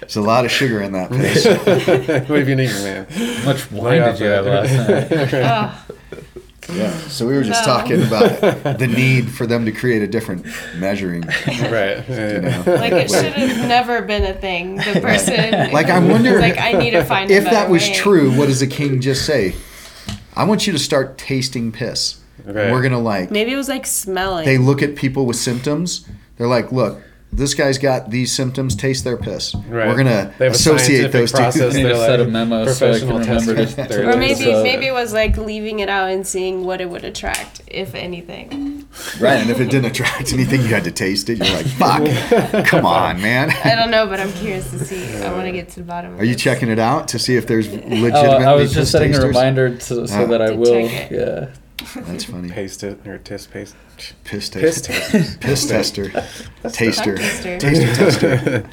there's a lot of sugar in that piss. what have you eaten, man? How much wine did you have last night? Ugh. yeah. So we were just No. talking about the need for them to create a different measuring. Right. Yeah, You know? Like it should have never been a thing. The person. Like I wonder Like I need to find. if that was way. true. What does the king just say? I want you to start tasting piss. Okay. We're gonna like. Maybe it was like smelling. They look at people with symptoms. They're like, look, this guy's got these symptoms. Taste their piss. Right. We're gonna They have a associate scientific those process. two. I need to They're set a like memo so I can professional remember to- or maybe So- maybe it was like leaving it out and seeing what it would attract, if anything. right. And if it didn't attract anything, you had to taste it. You're like, fuck. Come on, man. I don't know, but I'm curious to see. I want to get to the bottom. of Are you this. checking it out to see if there's legitimately Oh, I was just setting a reminder to, so Oh. that I will. Yeah. That's funny. Paste it or test paste. Piss Piss test. Piss tester. Taster. Taster. Taster tester.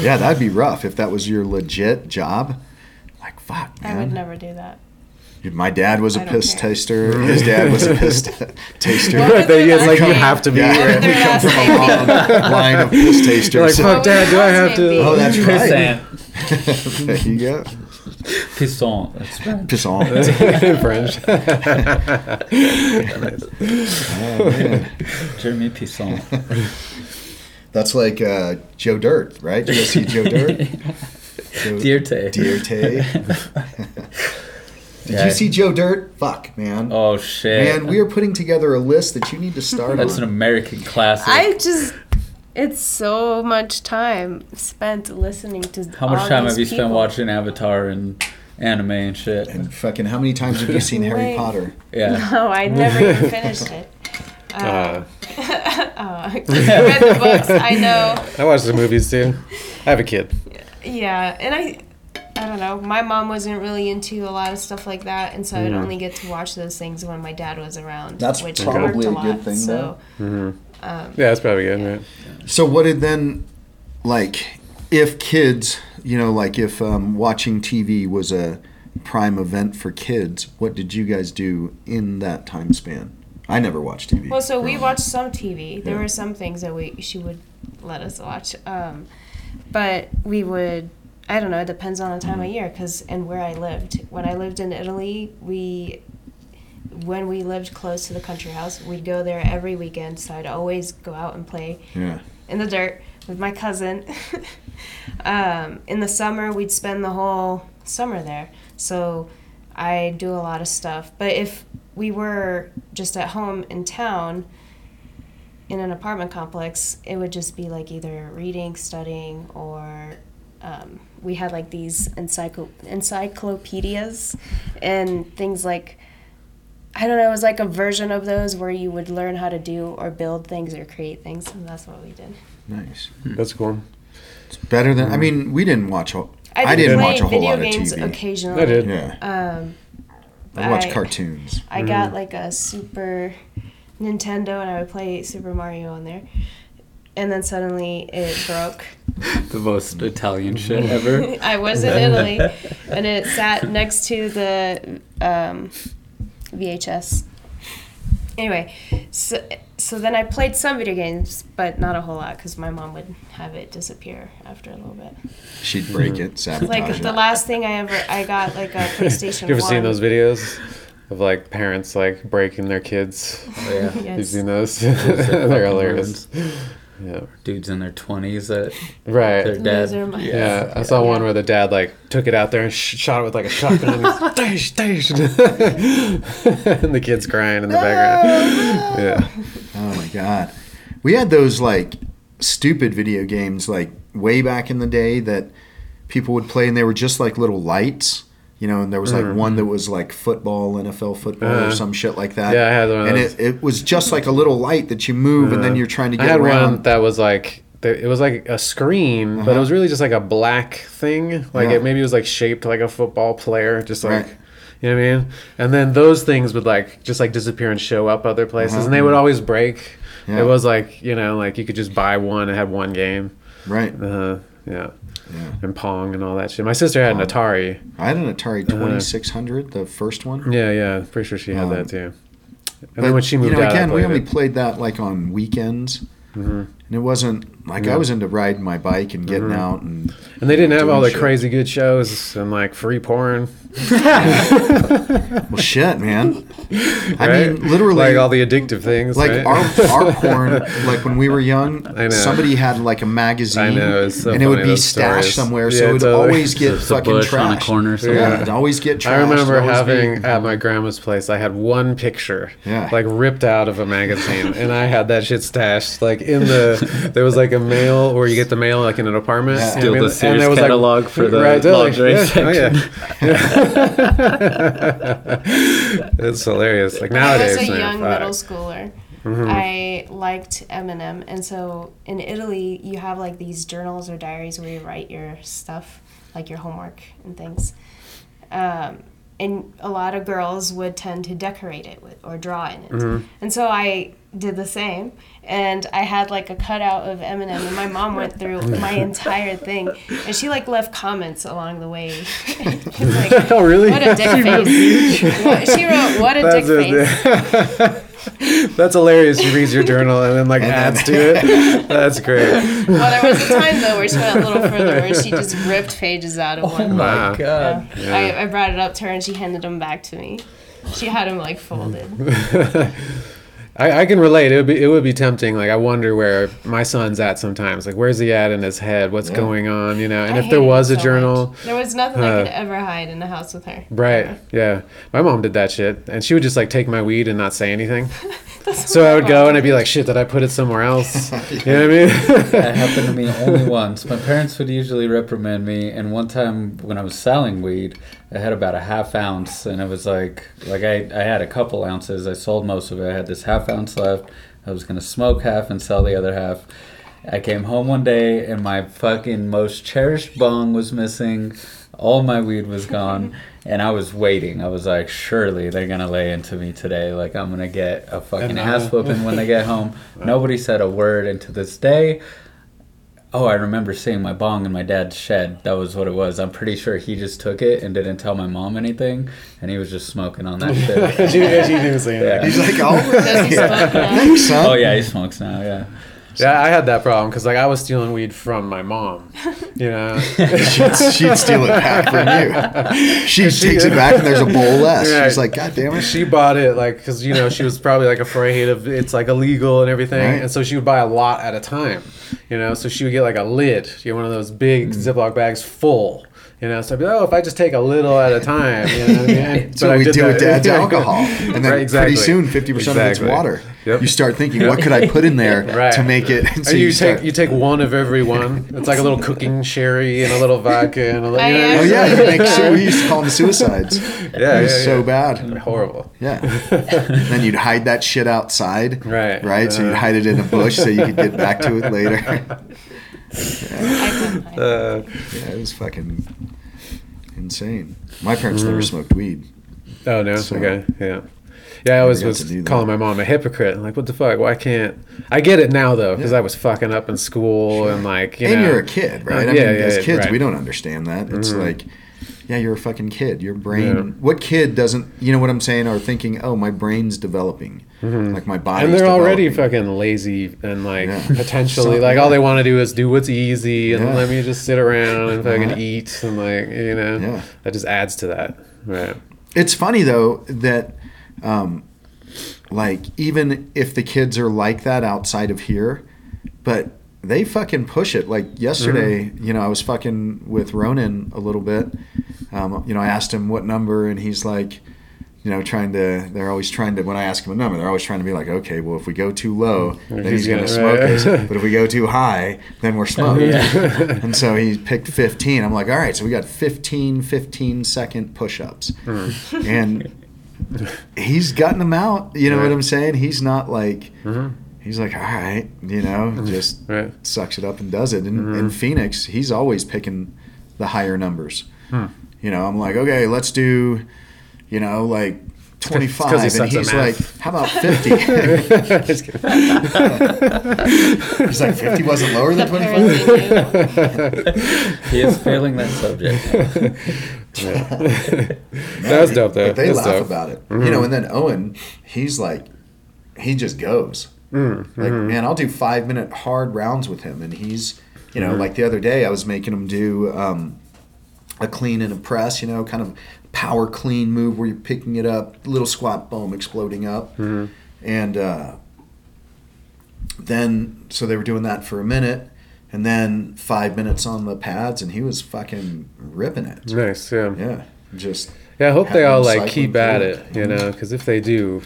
Yeah, that'd be rough if that was your legit job. Like, fuck, I would never do that. My dad was a piss care. taster. His dad was a piss t- taster. What would They- their it's like last you have to be Yeah, here. We come from a long line of piss tasters. You're like, fuck, What Dad, do I have to? be? oh, that's right. Pissant. there you go. Pisson. That's French. Piss in French. Oh, man. Jeremy Pisson. That's like uh, Joe Dirt, right? Did you guys see Joe Dirt? Joe Dierte. Dierte. Did Yeah. you see Joe Dirt? Fuck, man. Oh shit. Man, we are putting together a list that you need to start That's an. American classic. I just. It's so much time spent listening to. How much all time these have you spent watching Avatar and anime and shit? And fucking, how many times have you seen Harry Wait. Potter? Yeah. No, I never even finished it. Uh, Uh, just read the books. I know. I watch the movies too. I have a kid. Yeah, and I, I don't know. My mom wasn't really into a lot of stuff like that, and so I'd only get to watch those things when my dad was around. That's which probably worked a good lot, thing, So, hmm um, Yeah, that's probably good, right? So, what did then, like, if kids, you know, like if um, watching TV was a prime event for kids, what did you guys do in that time span? I never watched TV. well, so we watched some TV. There Yeah. were some things that we she would let us watch, um, but we would. I don't know. It depends on the time Mm-hmm. of year, because and where I lived. When I lived in Italy, we when we lived close to the country house, we'd go there every weekend. So I'd always go out and play Yeah. in the dirt with my cousin. um, in the summer, we'd spend the whole summer there. So I do a lot of stuff. But if we were just at home in town in an apartment complex, it would just be like either reading, studying, or um, we had like these encycl- encyclopedias and things like I don't know, it was like a version of those where you would learn how to do or build things or create things, and that's what we did. Nice. That's cool. It's better than. I mean, we didn't watch. A, I, I did didn't watch a whole lot of games TV. occasionally. I did. Yeah, Um, I watched cartoons. I got like a Super Nintendo, and I would play Super Mario on there. And then suddenly it broke. The most Italian shit ever. I was in Italy, and it sat next to the um, VHS. Anyway, so, so then I played some video games, but not a whole lot because my mom would have it disappear after a little bit. She'd break mm-hmm. it, sabotage Like it. the last thing I ever, I got like a PlayStation. You ever seen those videos of like parents like breaking their kids? Oh, yeah. You've seen those? Those are They're fucking hilarious. Ruins. Yeah. Dudes in their twenties that Right. their dad. Those are my- Yeah, I saw one where the dad like took it out there and sh- shot it with like a shotgun. and he's, dash, dash. and the kid's crying in the background. Yeah, Oh my god. We had those like stupid video games like way back in the day that people would play and they were just like little lights. You know, and there was like one that was like football, NFL football or Mm-hmm. Uh-huh. some shit like that. Yeah, I had one And it, it was just like a little light that you move and then you're trying to get around. I had around. one that was like it was like a screen, but it Uh-huh. was really just like a black thing. Like Yeah. it maybe was like shaped like a football player, just like. Right. You know what I mean? And then those things would like just like disappear and show up other places, and they would always break. Uh-huh. Yeah. It was like you know, like you could just buy one and have one game. right. Uh, yeah. Yeah. and Pong and all that shit. My sister had an Atari. I had an Atari 2600, the first one. Yeah, yeah, pretty sure she had Um, that too. And But, then when she moved you know, out, again, we only it. played that like on weekends. Mm-hmm. And it wasn't like I was into riding my bike and getting mm-hmm. out and and they didn't have all the shit. crazy good shows and like free porn. well, shit, man. I right? mean, literally, like all the addictive things. like right? our our porn. Like when we were young, somebody had like a magazine, I know, it's so and it would be stashed stories. somewhere, Yeah, so it would totally. always get Just fucking bush on a trashed. corner Yeah, somewhere. it'd always get trashed. I remember It'd having at my grandma's place. I had one picture, Yeah. like ripped out of a magazine, and I had that shit stashed like in the. There was like a mail where you get the mail like in an apartment. Yeah. you know Steal what I the mean? Sears there was, catalog for the Right, totally. lingerie Yeah, oh, section. yeah. it's hilarious. Like nowadays, I was a man, young fuck. middle schooler. Mm-hmm. I liked Eminem, and so in Italy, you have like these journals or diaries where you write your stuff, like your homework and things. Um, and a lot of girls would tend to decorate it with or draw in it. Mm-hmm. And so I did the same. And I had like a cutout of Eminem, and my mom went through my entire thing, and she like left comments along the way. Like, Oh really? what a dick face. She wrote, "What a dick That's face." It. That's hilarious. She reads your journal and then like And then- adds to it. That's great. Well, there was a time though where she went a little further, where she just ripped pages out of oh one. Oh My God. Yeah. I, I brought it up to her, and she handed them back to me. She had them like folded. I, I can relate. It would be it would be tempting. Like I wonder where my son's at sometimes. Like where's he at in his head? What's going on? You know. And I if there hated was a journal, much. there was nothing I uh, could ever hide in the house with her. right? Ever. Yeah. My mom did that shit, and she would just like take my weed and not say anything. That's So I would go and I'd be like, shit, did I put it somewhere else? You know what I mean? That happened to me only once. My parents would usually reprimand me, and one time when I was selling weed, I had about a half ounce, and it was like like I, I had a couple ounces. I sold most of it. I had this half ounce left. I was gonna smoke half and sell the other half. I came home one day and my fucking most cherished bong was missing. All my weed was gone, and I was waiting. I was like, surely they're gonna lay into me today. Like I'm gonna get a fucking And, ass whooping when they get home. Nobody said a word, and to this day, Oh, I remember seeing my bong in my dad's shed. That was what it was. I'm pretty sure he just took it and didn't tell my mom anything, and he was just smoking on that shit. she, she didn't say Yeah. He's like, all Does he right. smoke now? Oh yeah, he smokes now. Yeah. Yeah, I had that problem because like I was stealing weed from my mom, you know. she'd, she'd steal it back from you. She She- takes it back and there's a bowl less. Right. She's like, God damn it. she bought it like because you know she was probably like afraid of it's like illegal and everything, Right. and so she would buy a lot at a time, you know. So she would get like a lid, you know, one of those big Mm. Ziploc bags full. You know, so I'd be like, oh, if I just take a little at a time, you know what I mean? So But I we did do with that. dad's alcohol, and then Right, exactly. pretty soon, fifty percent of it's water. Yep. You start thinking, what could I put in there Right. to make it? And Or you, take you take one of every one. It's like a little cooking sherry and a little vodka and a little. You know, oh yeah, you make su- we used to call them suicides. yeah, it was yeah, so yeah. bad. horrible. Yeah. then you'd hide that shit outside. Right. Right. So you'd Uh. hide it in a bush so you could get back to it later. I couldn't hide it. Uh, yeah, it was fucking insane. My parents Mm. never smoked weed. Oh no. So- okay. Yeah. Yeah, I always was to do that. calling my mom a hypocrite. I'm like, what the fuck? Why can't I get it now though? Because Yeah. I was fucking up in school and like you and know. you're a kid, right? Uh, I yeah, mean, yeah, as yeah, kids, right. we don't understand that. It's Mhm. like, yeah, you're a fucking kid. Your brain. Yeah. What kid doesn't? You know what I'm saying? Or thinking, oh, my brain's developing. Like my body. Mm-hmm. and they're already fucking lazy and like Yeah. potentially like all they want to do is do what's easy and Yeah. let me just sit around and fucking Yeah. eat and like you know that just adds to that right It's funny though that, um, like even if the kids are like that outside of here, but they fucking push it. Like yesterday, Mm-hmm. you know, I was fucking with Ronan a little bit. Um, you know, I asked him what number, and he's like, you know, trying to. They're always trying to. When I ask him a number, they're always trying to be like, okay, well, if we go too low, then He's he's gonna gonna- smoke right. us. But if we go too high, then we're smoked. Yeah. and so he picked 15. I'm like, all right, so we got 15, 15 second push-ups, and he's gotten them out. You know what I'm saying? He's not like Mhm. he's like, all right, you know, just right sucks it up and does it. And Mm-hmm. in Phoenix, he's always picking the higher numbers. Hmm. You know, I'm like, okay, let's do, you know, like 25, he and he's like, how about 50? Just kidding. he's like, 50 wasn't lower than 25. He is failing that subject. that was dope though But they That's laugh dope. about it, you know. And then Owen, he's like, he just goes. Mm, Like, man, I'll do five minute hard rounds with him, and he's, you know, Mhm. like the other day, I was making him do um, a clean and a press, you know, kind of power clean move where you're picking it up, little squat, boom, exploding up, Mhm. and uh, then so they were doing that for a minute, and then five minutes on the pads, and he was fucking ripping it. nice yeah Yeah, just yeah I hope they all like keep at through it it. you know because if they do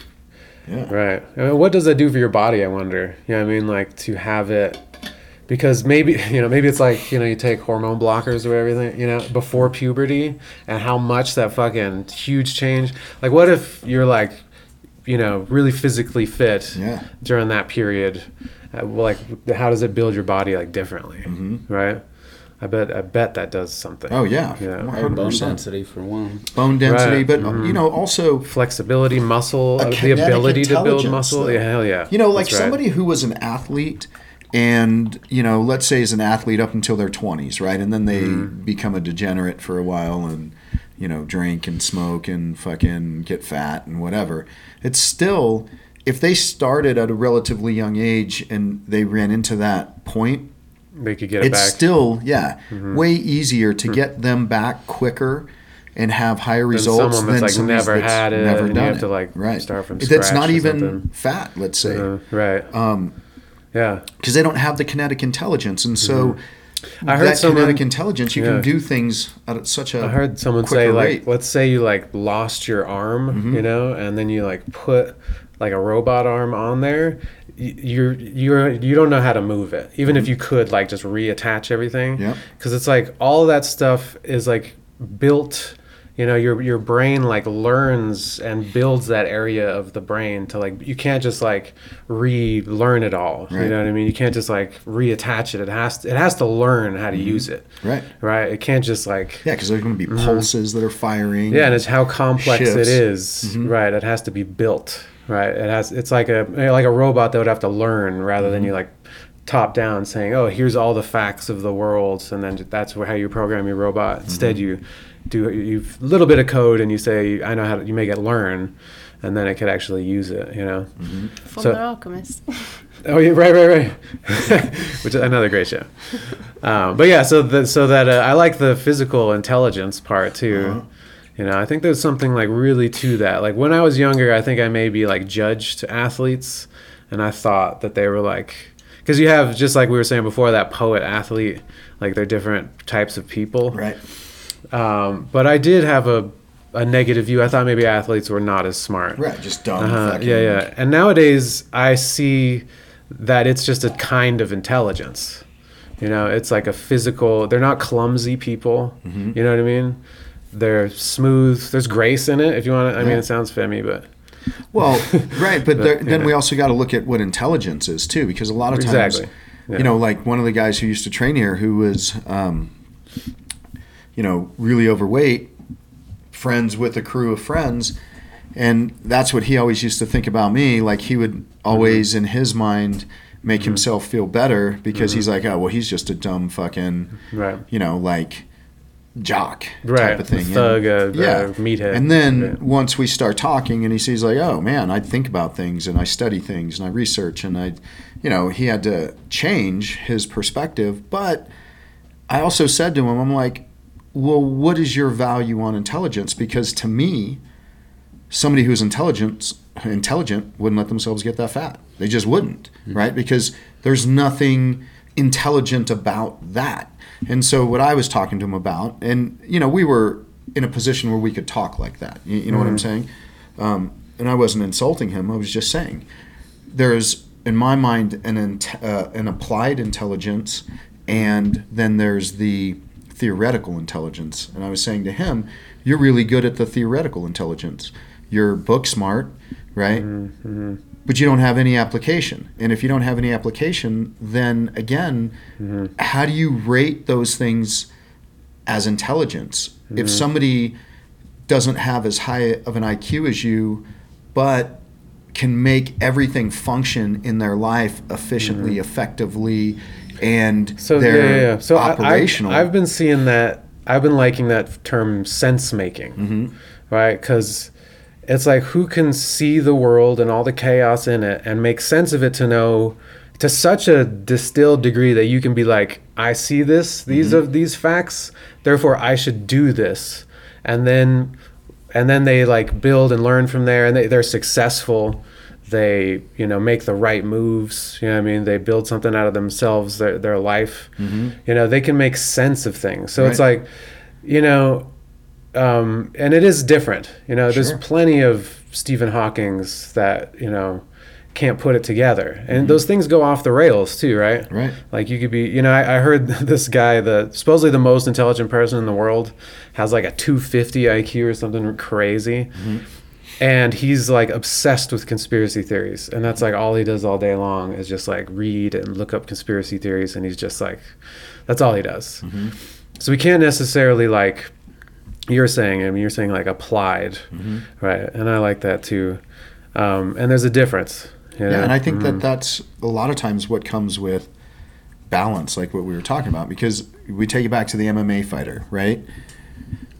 yeah. Right. I mean, what does that do for your body? I wonder. You know what I mean? Like to have it, because maybe you know maybe it's like you know you take hormone blockers or everything you know before puberty and how much that fucking huge change. Like what if you're like you know really physically fit Yeah. during that period? Uh, like how does it build your body like differently? Mhm. Right. I bet I bet that does something. Oh yeah, Yeah. One Or hundred bone density for one. Bone density, Right. but Mhm. you know also Flexibility, muscle, uh, the ability to build muscle. though. Yeah, hell yeah. You know, like right. somebody who was an athlete and, you know, let's say is an athlete up until their 20s, right? And then they Mm-hmm. become a degenerate for a while and, you know, drink and smoke and fucking get fat and whatever. It's still, if they started at a relatively young age and they ran into that point, They could get it it's back. still, yeah, Mhm. way easier to get them back quicker and have higher results someone that's, than like, never that's had it, never and you done have it. to, like, right. start from That's scratch not or even something. fat, let's say Uh, right. um, Yeah. because they don't have the kinetic intelligence, and so Mm-hmm. I heard that someone- kinetic intelligence, you yeah. can do things at such a. I heard someone say like, rate. let's say you like lost your arm, Mhm. you know, and then you like put like a robot arm on there. You're you're you don't know how to move it, even if you could like just reattach everything. Mm-hmm. Yep. Because it's like all that stuff is like built. You know, your your brain like learns and builds that area of the brain to like you can't just like relearn it all. You know what I mean? You can't just like reattach it. It has to, it has to learn how to mm-hmm. use it. right. Right? It can't just like Yeah, because there's going to be mm-hmm. pulses that are firing. Mm-hmm. yeah, and it's how complex Shifts. it is, mm-hmm. right? It has to be built, right? It has. It's like a like a robot that would have to learn rather than you like top down saying, "Oh, here's all the facts of the world," and then that's how you program your robot. Instead, you do you a little bit of code and you say, "I know how to." You make it learn, and then it could actually use it. You know. Full So- Metal Alchemist. Oh yeah, right, right, right. Which is another great show. Um, but yeah, so the, so that uh, I like the physical intelligence part too. Uh-huh. You know, I think there's something like really to that. Like when I was younger, I think I maybe like judged athletes, and I thought that they were like, because you have just like we were saying before that poet athlete, like they're different types of people. Right. Um, but I did have a a negative view. I thought maybe athletes were not as smart. Right. Just dumb. Uh-huh, yeah, yeah. And nowadays, I see that it's just a kind of intelligence. You know, it's like a physical. They're not clumsy people. Mm-hmm. You know what I mean? They're smooth. There's grace in it. If you want to, I mean, it sounds femmy, but Well, right, but, there, then yeah. we also got to look at what intelligence is too, because a lot of times, Exactly. Yeah. you know, like one of the guys who used to train here, who was, um, you know, really overweight, friends with a crew of friends, and that's what he always used to think about me. Like he would always, Mm-hmm. in his mind, make himself feel better because he's like, oh, well, he's just a dumb fucking, right, you know, like jock right, type of thing. thug, uh, yeah. meathead. And then Yeah. once we start talking, and he sees like, oh man, I think about things and I study things and I research and I, you know, he had to change his perspective. But I also said to him, I'm like, well, what is your value on intelligence? Because to me, somebody who's intelligent intelligent wouldn't let themselves get that fat. They just wouldn't, right? Because there's nothing intelligent about that. And so what I was talking to him about, and you know, we were in a position where we could talk like that. You, you know what I'm saying? Um, and I wasn't insulting him. I was just saying there's in my mind an uh, an applied intelligence, and then there's the theoretical intelligence. And I was saying to him, you're really good at the theoretical intelligence. You're book smart, right? Mm-hmm. But you don't have any application. And if you don't have any application, then again, mm-hmm. how do you rate those things as intelligence? If mm-hmm. somebody doesn't have as high of an IQ as you, but can make everything function in their life efficiently, effectively, and So they're yeah, yeah. So operational. I, have been seeing that. I've been liking that term sense making, Mm-hmm. right? Because it's like who can see the world and all the chaos in it and make sense of it to know to such a distilled degree that you can be like, I see this. These Mm-hmm. are these facts. Therefore, I should do this, and then and then they like build and learn from there, and they, they're successful they you know make the right moves you know i mean? They build something out of themselves their, their life. Mm-hmm. You know they can make sense of things. So it's like you know um, and it is different. You know there's plenty of stephen hawking's that you know can't put it together. And mm-hmm. those things go off the rails too right? Right. like you could be you know i, I heard this guy the supposedly the most intelligent person in the world has like a 250 iq or something crazy mm-hmm. And he's like obsessed with conspiracy theories. And that's like all he does all day long is just like read and look up conspiracy theories. And he's just like that's all he does. So we can't necessarily like you're saying i mean you're saying like applied right? And i like that too. Um, and there's a difference you Yeah, and I think Mhm. that that's a lot of times what comes with balance, like what we were talking about, because we take it back to the MMA fighter, right?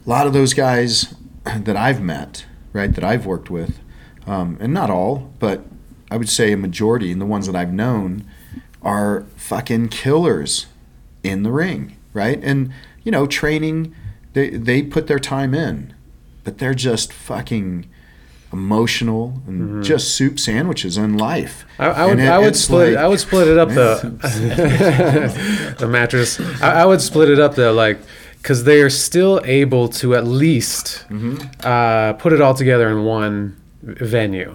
A lot of those guys that I've met, right, that I've worked with, um, and not all, but I would say a majority, and the ones that I've known, are fucking killers in the ring, right? And you know, training, they they put their time in, but they're just fucking emotional and just soup sandwiches in life. Mm-hmm. I, I would, it- I would split. like- I would split it up the the mattress. I, I would split it up though, like because they are still able to at least Mm-hmm. uh, put it all together in one venue.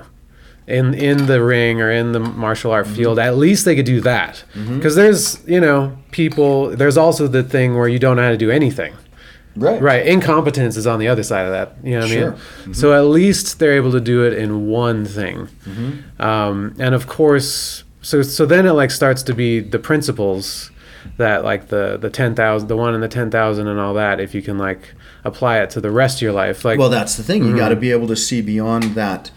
In, in the ring or in the martial art field, at least they could do that. Because there's, you know, people, there's also the thing where you don't know how to do anything. right, Right. Incompetence is on the other side of that. You know what Sure. I mean? So at least they're able to do it in one thing. Um, and of course, so so then it like starts to be the principles that like the the ten thousand, the one in the ten thousand, and all that. If you can like apply it to the rest of your life, like Well, that's the thing. You Mm-hmm. got to be able to see beyond that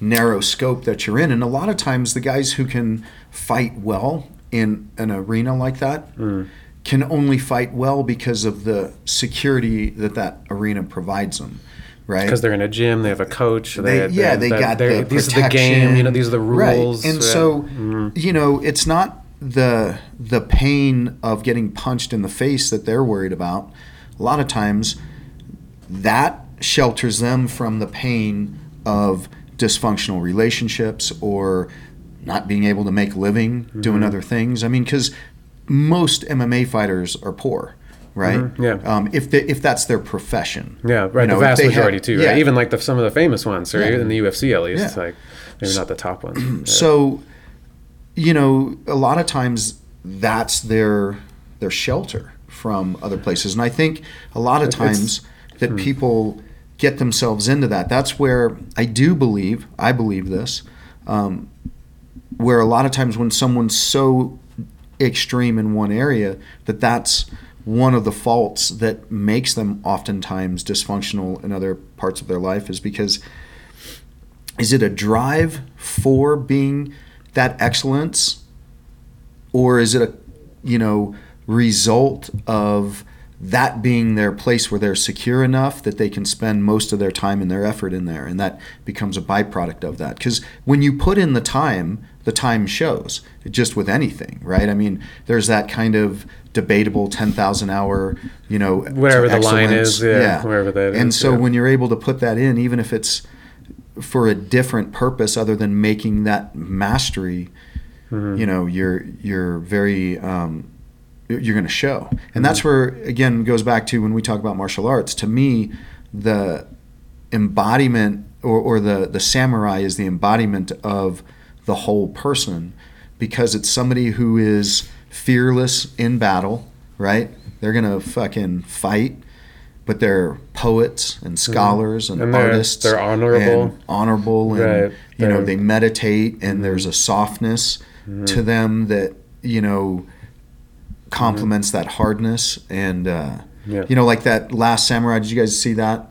narrow scope that you're in. And a lot of times, the guys who can fight well in an arena like that Mm. can only fight well because of the security that that arena provides them, right? because they're in a gym, they have a coach. they, yeah, they got the these are the game. You know, these are the rules. Right. And so, Mhm. you know, it's not the the pain of getting punched in the face that they're worried about. A lot of times, that shelters them from the pain of dysfunctional relationships or not being able to make living Mm-hmm. doing other things. I mean, because most MMA fighters are poor, right? Mhm, yeah. Um, if they, if that's their profession. Yeah, right. You know, the vast majority too, yeah. Even like the, some of the famous ones, or Yeah. in the UFC at least, Yeah. like maybe not the top ones. So, you know, a lot of times that's their their shelter from other places, and I think a lot of It's- hmm. times that people get themselves into that. That's where I do believe, I believe this, um, where a lot of times when someone's so extreme in one area that that's one of the faults that makes them oftentimes dysfunctional in other parts of their life is because is it a drive for being that excellence? Or is it a you know result of that being their place where they're secure enough that they can spend most of their time and their effort in there and that becomes a byproduct of that? Because when you put in the time the time shows just with anything right? I mean there's that kind of debatable 10,000 hour you know Whatever the line is, yeah, wherever that and is, so yeah. when you're able to put that in even if it's for a different purpose other than making that mastery Mm-hmm. you know you're you're very um, you're going to show and Mm-hmm. that's where again goes back to when we talk about martial arts to me the embodiment or, or the the samurai is the embodiment of the whole person because it's somebody who is fearless in battle right they're going to fucking fight but they're poets and scholars and, Mm-hmm. And they're- artists they're honorable. and honorable and Right. you know They're- they meditate and there's a softness to them that you know complements that hardness and uh, Yeah. you know like that last samurai did you guys see that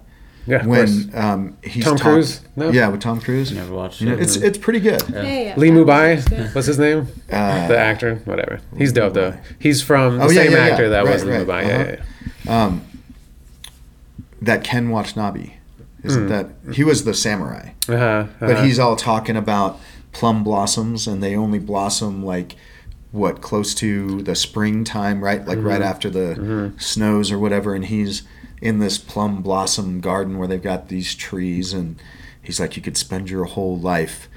yeah, when um, he's Tom talk- Cruise? No? yeah with Tom Cruise Never watched you know, it. it's it's pretty good Hey, Lee uh, Mubai, what's his name? Uh, the actor, whatever. He's dope though. He's from the Oh, yeah, same yeah, yeah. actor that Right, was Lee right. Mubai. Yeah, Uh-huh. yeah, um, that Ken Watanabe isn't Hmm. that he was the samurai. Uh-huh, but uh-huh. he's all talking about plum blossoms and they only blossom like what close to the springtime right like right Mm-hmm. after the snows or whatever and he's in this plum blossom garden where they've got these trees and he's like you could spend your whole life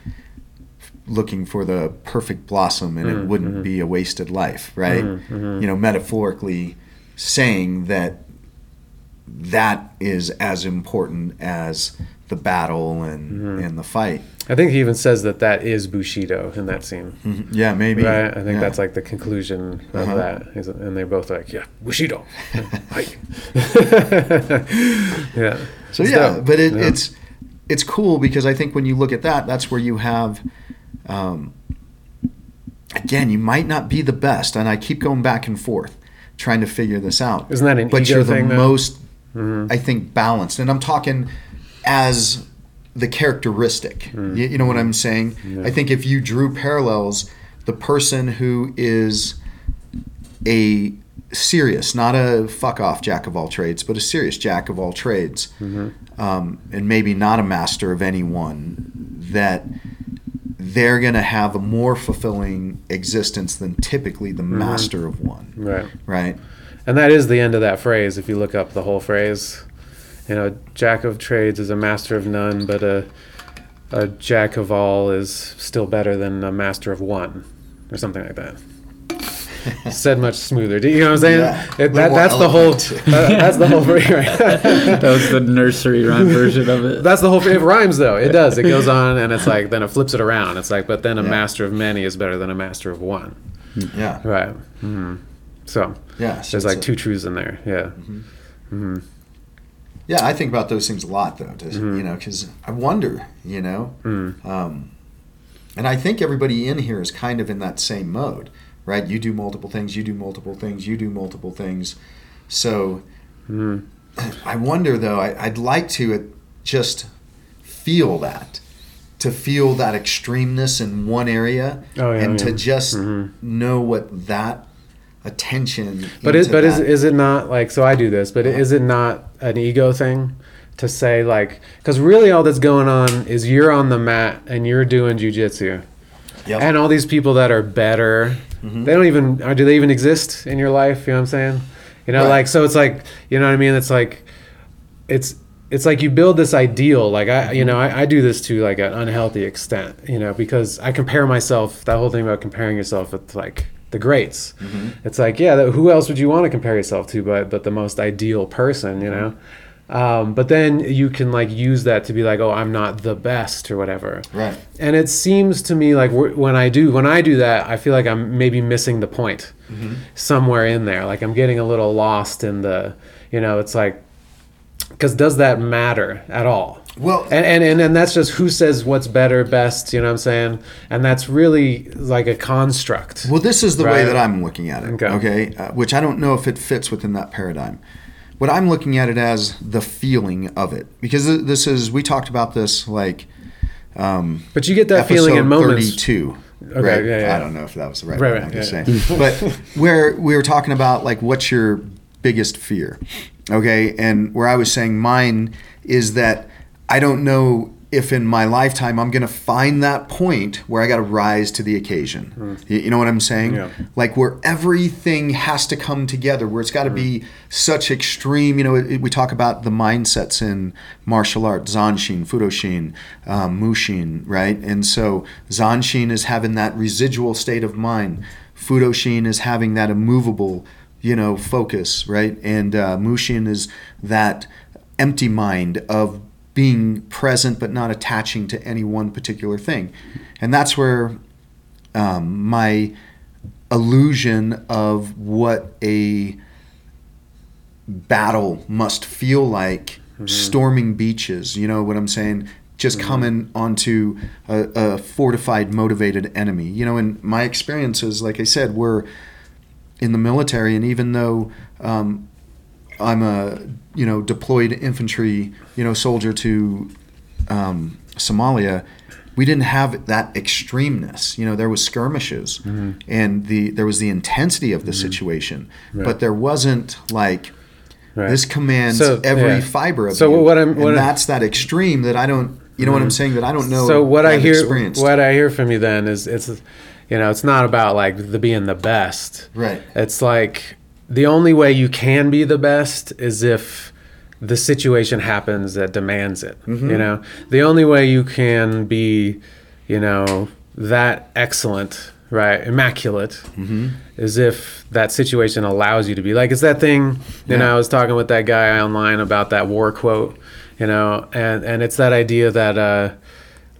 looking for the perfect blossom and it wouldn't be a wasted life right Mm-hmm. you know metaphorically saying that that is as important as the battle and Mm-hmm. and the fight I think he even says that that is Bushido in that scene. Mhm. Yeah, maybe. Right, I think Yeah. that's like the conclusion of Uh-huh. that. And they're both like, "Yeah, Bushido." Yeah. So yeah, but it, Yeah. it's it's cool because I think when you look at that, that's where you have. Um, again, you might not be the best, and I keep going back and forth trying to figure this out. Isn't that an but ego you're the thing, most, Mhm. I think, balanced, and I'm talking as the characteristic. Mm. You, you know what I'm saying? Yeah. I think if you drew parallels, the person who is a serious, not a fuck off jack of all trades, but a serious jack of all trades, Mm-hmm. um, and maybe not a master of any one, that they're going to have a more fulfilling existence than typically the master of one, Right. right? And that is the end of that phrase. If you look up the whole phrase, you know, jack of trades is a master of none, but a a jack of all is still better than a master of one, or something like that. Said much smoother. Do you know what I'm saying? Yeah. It, that, that's the whole. that- that's the whole phrase. Right? that was the nursery rhyme version of it. That's the whole. It rhymes though. It does. It goes on, and it's like then it flips it around. It's like, but then a Yeah. master of many is better than a master of one. Yeah, Right. hmm So yeah. there's like two truths in there. Yeah. hmm Yeah, I think about those things a lot, though. To, Mhm. You know, because I wonder, you know, Mm. um, and I think everybody in here is kind of in that same mode, right? You do multiple things, you do multiple things, you do multiple things. So Mm. I wonder, though. I, I'd like to uh, just feel that, to feel that extremeness in one area, Oh, yeah, and yeah. to just Mhm. know what that attention. But is, but is that- is it not like so? I do this, but uh-huh. is it not an ego thing? to say like because really all that's going on is you're on the mat and you're doing jujitsu Yep. and all these people that are better mm-hmm. they don't even or do they even exist in your life you know what i'm saying you know Right. like so it's like you know what i mean it's like it's it's like you build this ideal like i you mm-hmm. know I, I do this to like an unhealthy extent you know because i compare myself that whole thing about comparing yourself with like the greats it's like yeah who else would you want to compare yourself to but but the most ideal person you know um, but then you can like use that to be like oh i'm not the best or whatever Right. and it seems to me like when I do when I do that, I feel like I'm maybe missing the point somewhere in there. Like I'm getting a little lost in the, you know, it's like, because does that matter at all? Well- and, and and and that's just who says what's better, best. You know what I'm saying? And that's really like a construct. Well, this is the way that I'm looking at it. Okay. Okay. Uh, which I don't know if it fits within that paradigm. What I'm looking at it as the feeling of it, because this is we talked about this like um, But you get that feeling in moments. 32. Okay, right? yeah, yeah. I don't know if that was the right, Right, right, I'm just yeah. saying. but where we were talking about like what's your biggest fear, okay, and where I was saying mine is that I don't know if in my lifetime I'm going to find that point where I got to rise to the occasion. You, you know what I'm saying? Hmm. Yeah. Like where everything has to come together, where it's got to be such extreme. You know, it, we talk about the mindsets in martial arts, Zanshin, Fudoshin, um, Mushin, right? And so Zanshin is having that residual state of mind. Fudoshin is having that immovable, you know, focus, right? And uh, Mushin is that empty mind of being present but not attaching to any one particular thing. And that's where um, my illusion of what a battle must feel like storming beaches you know what i'm saying? Just coming onto a, a fortified motivated enemy. You know in my experiences like i said were in the military and even though um, i'm a you know deployed infantry you know soldier to um, somalia we didn't have that extremeness you know there was skirmishes mm-hmm. and the there was the intensity of the mm-hmm. situation but there wasn't like Right. this commands So, every yeah. fiber of So you. what I'm- what and I- that's that extreme that I don't. You know what I'm mm-hmm. saying? That I don't know. So what I I've hear, experienced. what I hear from you then is it's, you know, it's not about like the being the best. Right. It's like the only way you can be the best is if the situation happens that demands it. Mm-hmm. You know, the only way you can be, you know, that excellent, right, immaculate, Mm-hmm. is if that situation allows you to be. Like it's that thing. You know, I was talking with that guy online about that war quote. You know, and and it's that idea that. uh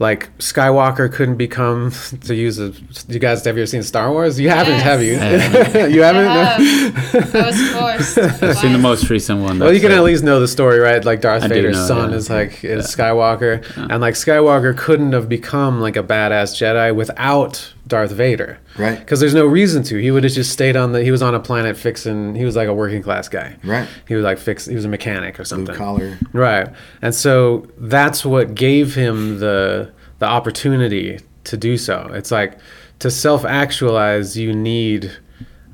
like Skywalker couldn't become to use a. You guys have you ever seen Star Wars? You haven't, Yes. have you? Yeah. you haven't. No? have. I was forced. I've seen the most recent one. Well, you can it. at least know the story, right? Like Darth I Vader's know, son yeah. is like is Yeah. Skywalker, and like Skywalker couldn't have become like a badass Jedi without Darth Vader, Right. Because there's no reason to. He would have just stayed on the. He was on a planet fixing. He was like a working class guy, Right. He was like fix. He was a mechanic or blue something, collar. right? And so that's what gave him the the opportunity to do so. It's like to self actualize, you need.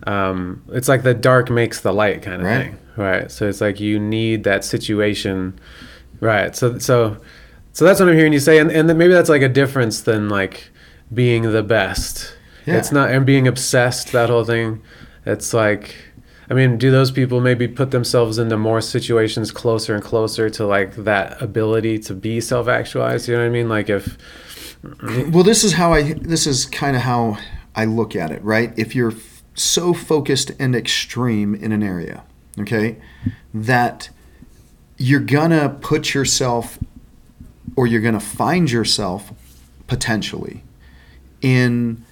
Um, it's like the dark makes the light kind of Right. thing, right? So it's like you need that situation, right? So so so that's what I'm hearing you say, and and then maybe that's like a difference than like being the best. Yeah. It's not and being obsessed. That whole thing. It's like. I mean, do those people maybe put themselves into more situations closer and closer to like that ability to be self-actualized? You know what I mean? Like if Well, this is how I. This is kind of how I look at it, right? If you're f- so focused and extreme in an area, okay, that you're gonna put yourself, or you're gonna find yourself, potentially, in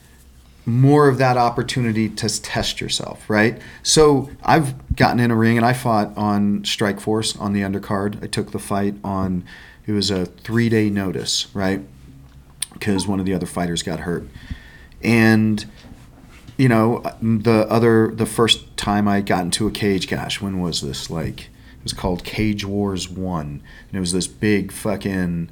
more of that opportunity to test yourself, right? So I've gotten in a ring and I fought on Strike Force on the undercard. I took the fight on. It was a three day notice, right? because one of the other fighters got hurt. And you know, the other the first time I got into a cage, gosh, when was this? Like it was called Cage Wars One, and it was this big fucking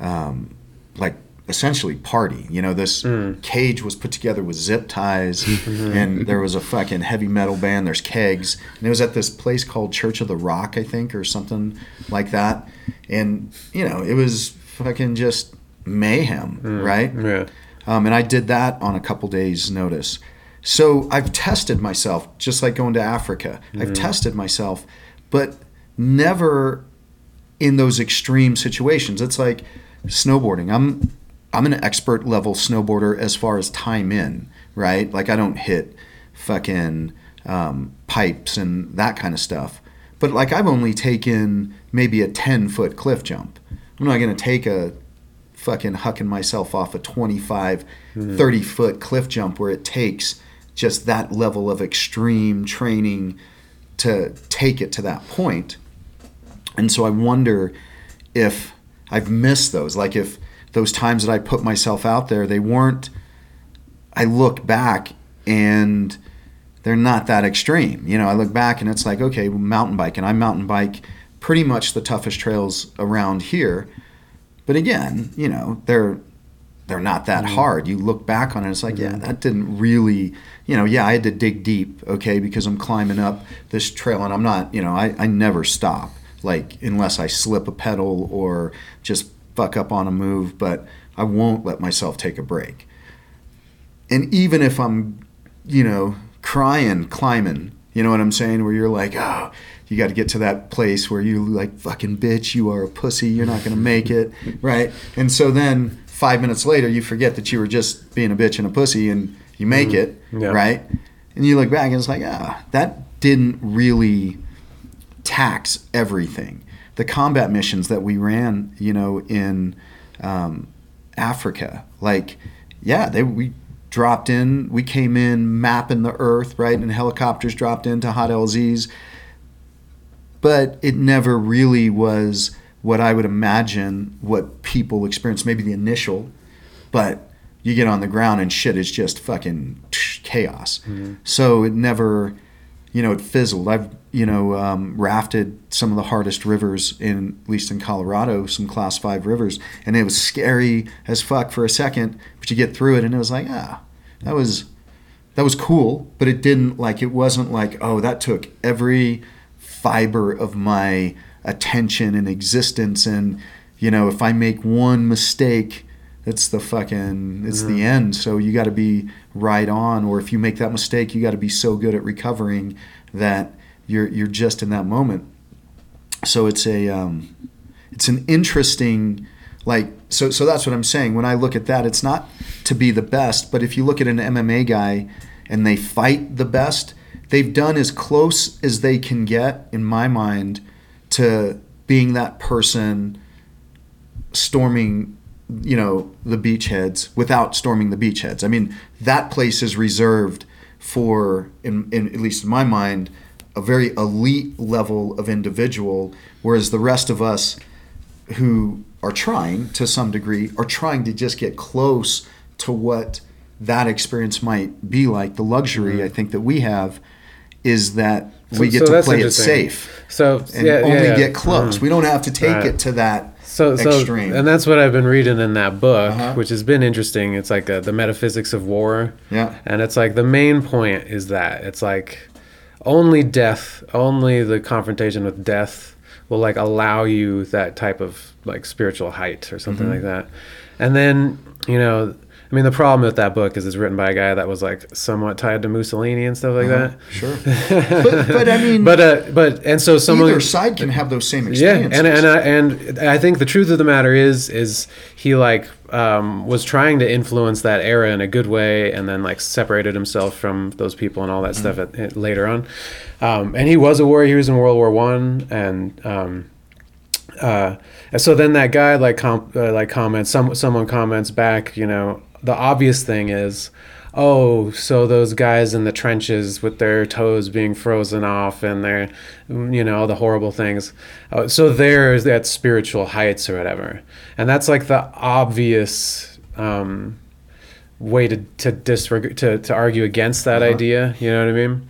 um, like essentially party. You know, this hmm. cage was put together with zip ties, mm-hmm. and there was a fucking heavy metal band. There's kegs, and it was at this place called Church of the Rock, I think, or something like that. And you know, it was fucking just mayhem, hmm. right? Yeah. Um, and I did that on a couple days' notice. So I've tested myself, just like going to Africa. I've hmm. tested myself, but never in those extreme situations. It's like snowboarding. I'm I'm an expert level snowboarder as far as time in, right? Like I don't hit fucking um, pipes and that kind of stuff. But like I've only taken maybe a 10 foot cliff jump. I'm not going to take a fucking hucking myself off a 25, 30 foot cliff jump where it takes just that level of extreme training to take it to that point. And so I wonder if I've missed those. Like if those times that I put myself out there, they weren't, I look back and they're not that extreme. You know, I look back and it's like, okay, mountain bike, and I mountain bike pretty much the toughest trails around here. But again, you know, they're they're not that mm-hmm. hard. You look back on it, it's like, yeah, mm-hmm. that didn't really, you know, yeah, I had to dig deep, okay, because I'm climbing up this trail and I'm not, you know, I, I never stop, like, unless I slip a pedal or just fuck up on a move, but I won't let myself take a break. And even if I'm, you know, crying, climbing, you know what I'm saying? Where you're like, oh, you got to get to that place where you like, fucking bitch, you are a pussy, you're not going to make it, right? And so then five minutes later, you forget that you were just being a bitch and a pussy and you make it, Yeah. right? And you look back and it's like, ah, that didn't really tax everything. The combat missions that we ran, you know, in um, Africa, like, yeah, they we dropped in, we came in mapping the earth, right, and helicopters dropped into hot LZs, but it never really was what I would imagine what people experience. Maybe the initial, but you get on the ground and shit is just fucking chaos. So it never, you know, it fizzled. I've you know um, rafted some of the hardest rivers in at least in Colorado, some class five rivers, and it was scary as fuck for a second, but you get through it and it was like ah, that was that was cool, but it didn't like it wasn't like oh that took every fiber of my attention and existence and you know if I make one mistake it's the fucking it's the end. So you got to be right on or if you make that mistake you got to be so good at recovering that you're you're just in that moment. So it's a um, it's an interesting like so so that's what I'm saying. When I look at that it's not to be the best but if you look at an MMA guy and they fight the best they've done as close as they can get in my mind to being that person storming you know the beachheads without storming the beachheads i mean that place is reserved for in, in at least in my mind a very elite level of individual whereas the rest of us who are trying to some degree are trying to just get close to what that experience might be like the luxury i think that we have is that we get so to play it safe So and yeah, only yeah, yeah. get close Mhm. we don't have to take Right. it to that so so extreme. and that's what I've been reading in that book, Uh-huh. which has been interesting. It's like uh the metaphysics of war, yeah and it's like the main point is that it's like only death, only the confrontation with death will like allow you that type of like spiritual height or something Mm-hmm. like that. And then you know, I mean, the problem with that book is it's written by a guy that was like somewhat tied to Mussolini and stuff like that. sure but, but i mean But uh, but and so someone either side can have those same experiences. yeah, experiences and and I, and I think the truth of the matter is is he like um, was trying to influence that era in a good way, and then like separated himself from those people and all that stuff at, at- later on. Um, and he was a warrior. He was in World War One, and um, uh, and so then that guy like com- uh, like comments some someone comments back you know the obvious thing is oh so those guys in the trenches with their toes being frozen off and their you know the horrible things. Uh, so there's that spiritual heights or whatever. And that's like the obvious um, way to to disreg- to to argue against that idea you know what i mean?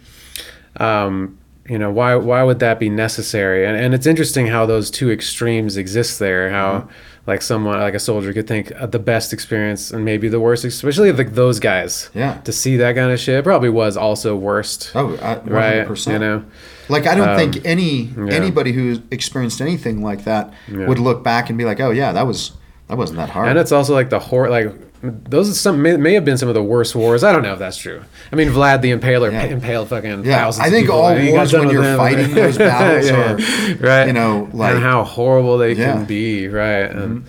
Um, you know why why would that be necessary? And, and it's interesting how those two extremes exist there how like someone like a soldier could think of the best experience and maybe the worst, especially like those guys. Yeah. To see that kind of shit probably was also worst. Oh, I, 100%. right. You know. Like I don't Um, think any yeah. anybody who experienced anything like that Yeah. would look back and be like, "Oh yeah, that was that wasn't that hard." And it's also like the horror, like those are some may, may have been some of the worst wars. I don't know if that's true. I mean, Vlad the Impaler Yeah. impaled fucking Yeah, thousands. I of think people, all got wars done when you're them. fighting those battles are, right, you know, like- and how horrible they Yeah. Mm-hmm. can be, right? And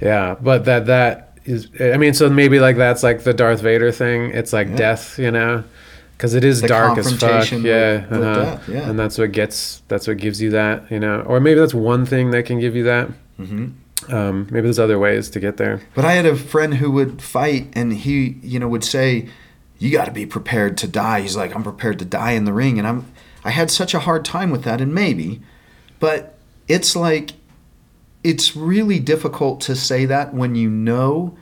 yeah, but that that is, I mean, so maybe like that's like the Darth Vader thing. It's like Yeah. death, you know. Because it is The dark as fuck, yeah, with uh-huh. death, yeah. and that's what gets, that's what gives you that, you know, or maybe that's one thing that can give you that. Mm-hmm. Um, maybe there's other ways to get there. But I had a friend who would fight, and he, you know, would say, "You got to be prepared to die." He's like, "I'm prepared to die in the ring," and I'm, I had such a hard time with that, and maybe, but it's like, it's really difficult to say that when you know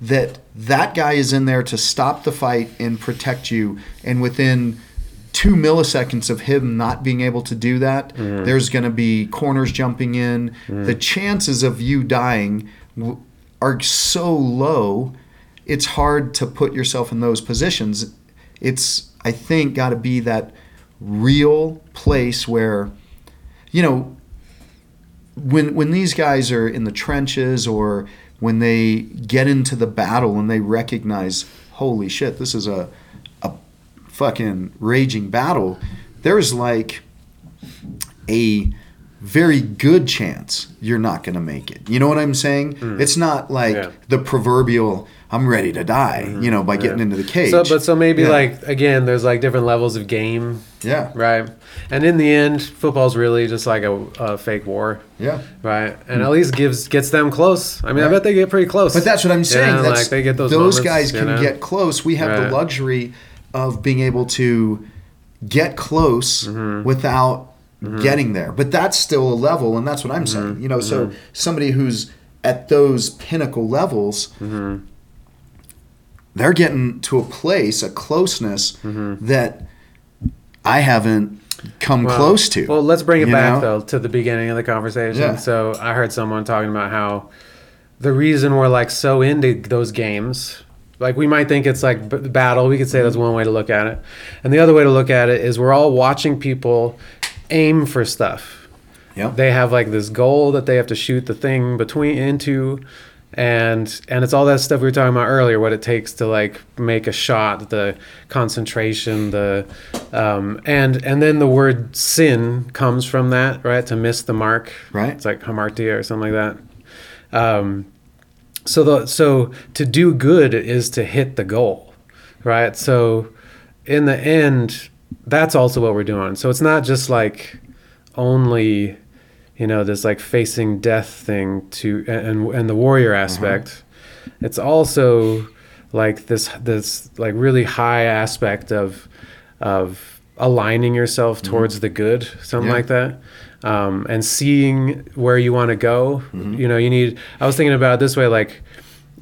that that guy is in there to stop the fight and protect you, and within two milliseconds of him not being able to do that, mm-hmm. there's going to be corners jumping in. Mm-hmm. The chances of you dying w- are so low, it's hard to put yourself in those positions. It's, I think, got to be that real place where, you know, when when these guys are in the trenches or when they get into the battle and they recognize, holy shit, this is a fucking raging battle. There's like a very good chance you're not going to make it. You know what I'm saying? Mm. It's not like Yeah. the proverbial I'm ready to die, mm-hmm. you know, by getting into the cage. So, but so maybe Yeah. like again, there's like different levels of game, yeah. right? And in the end, football's really just like a, a fake war, Yeah. right? And mm. at least gives gets them close. I mean, I bet they get pretty close. But that's what I'm saying. Yeah, that's, like they get those. those moments, guys can know? get close. We have Right. the luxury of being able to get close Mm-hmm. without getting there. But that's still a level, and that's what I'm Mm-hmm. saying. You know, so somebody who's at those pinnacle levels, Mm-hmm. they're getting to a place, a closeness Mm-hmm. that I haven't come Well- close to. Well, let's bring it back know? though to the beginning of the conversation. Yeah. So I heard someone talking about how the reason we're like so into those games, like we might think it's like b- battle. We could say that's one way to look at it, and the other way to look at it is we're all watching people aim for stuff. Yep. They have like this goal that they have to shoot the thing between into. And and it's all that stuff we were talking about earlier. What it takes to like make a shot, the concentration, the um, and and then the word sin comes from that, right? To miss the mark, Right. It's like hamartia or something like that. Um, so the so to do good is to hit the goal, right? So in the end, that's also what we're doing. So it's not just like only, you know, this like facing death thing to and and the warrior mm-hmm. aspect. It's also like this this like really high aspect of of aligning yourself mm-hmm. towards the good, something Yeah. like that. Um, and seeing where you want to go. Mm-hmm. You know, you need. I was thinking about it this way, like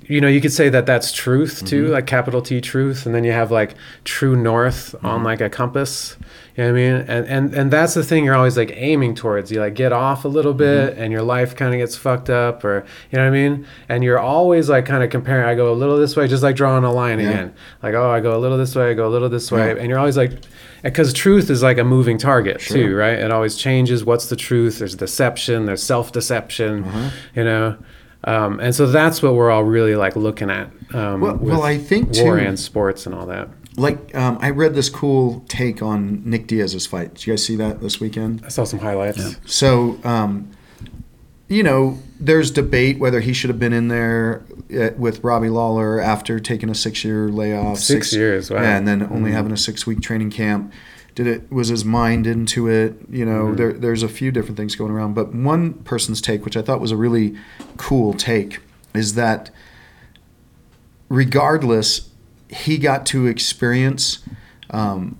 you know you could say that that's truth too mm-hmm. like capital t truth and then you have like true north on mm-hmm. like a compass you know what i mean and and and that's the thing you're always like aiming towards you like get off a little bit and your life kind of gets fucked up or you know what i mean and you're always like kind of comparing i go a little this way just like drawing a line Yeah. again like oh i go a little this way i go a little this way Yeah. and you're always like because truth is like a moving target Sure. too right it always changes what's the truth there's deception there's self-deception Uh-huh. you know um, and so that's what we're all really like looking at um, Well- well, I think, war too- and sports and all that like um, I read this cool take on Nick Diaz's fight. Did you guys see that this weekend? i saw some highlights So, um, you know, there's debate whether he should have been in there uh, with Robbie Lawler after taking a six-year layoff. Six years, wow. Yeah, and then only having a six-week training camp. Did it was his mind into it? You know, there, there's a few different things going around, but one person's take, which I thought was a really cool take, is that regardless, he got to experience um,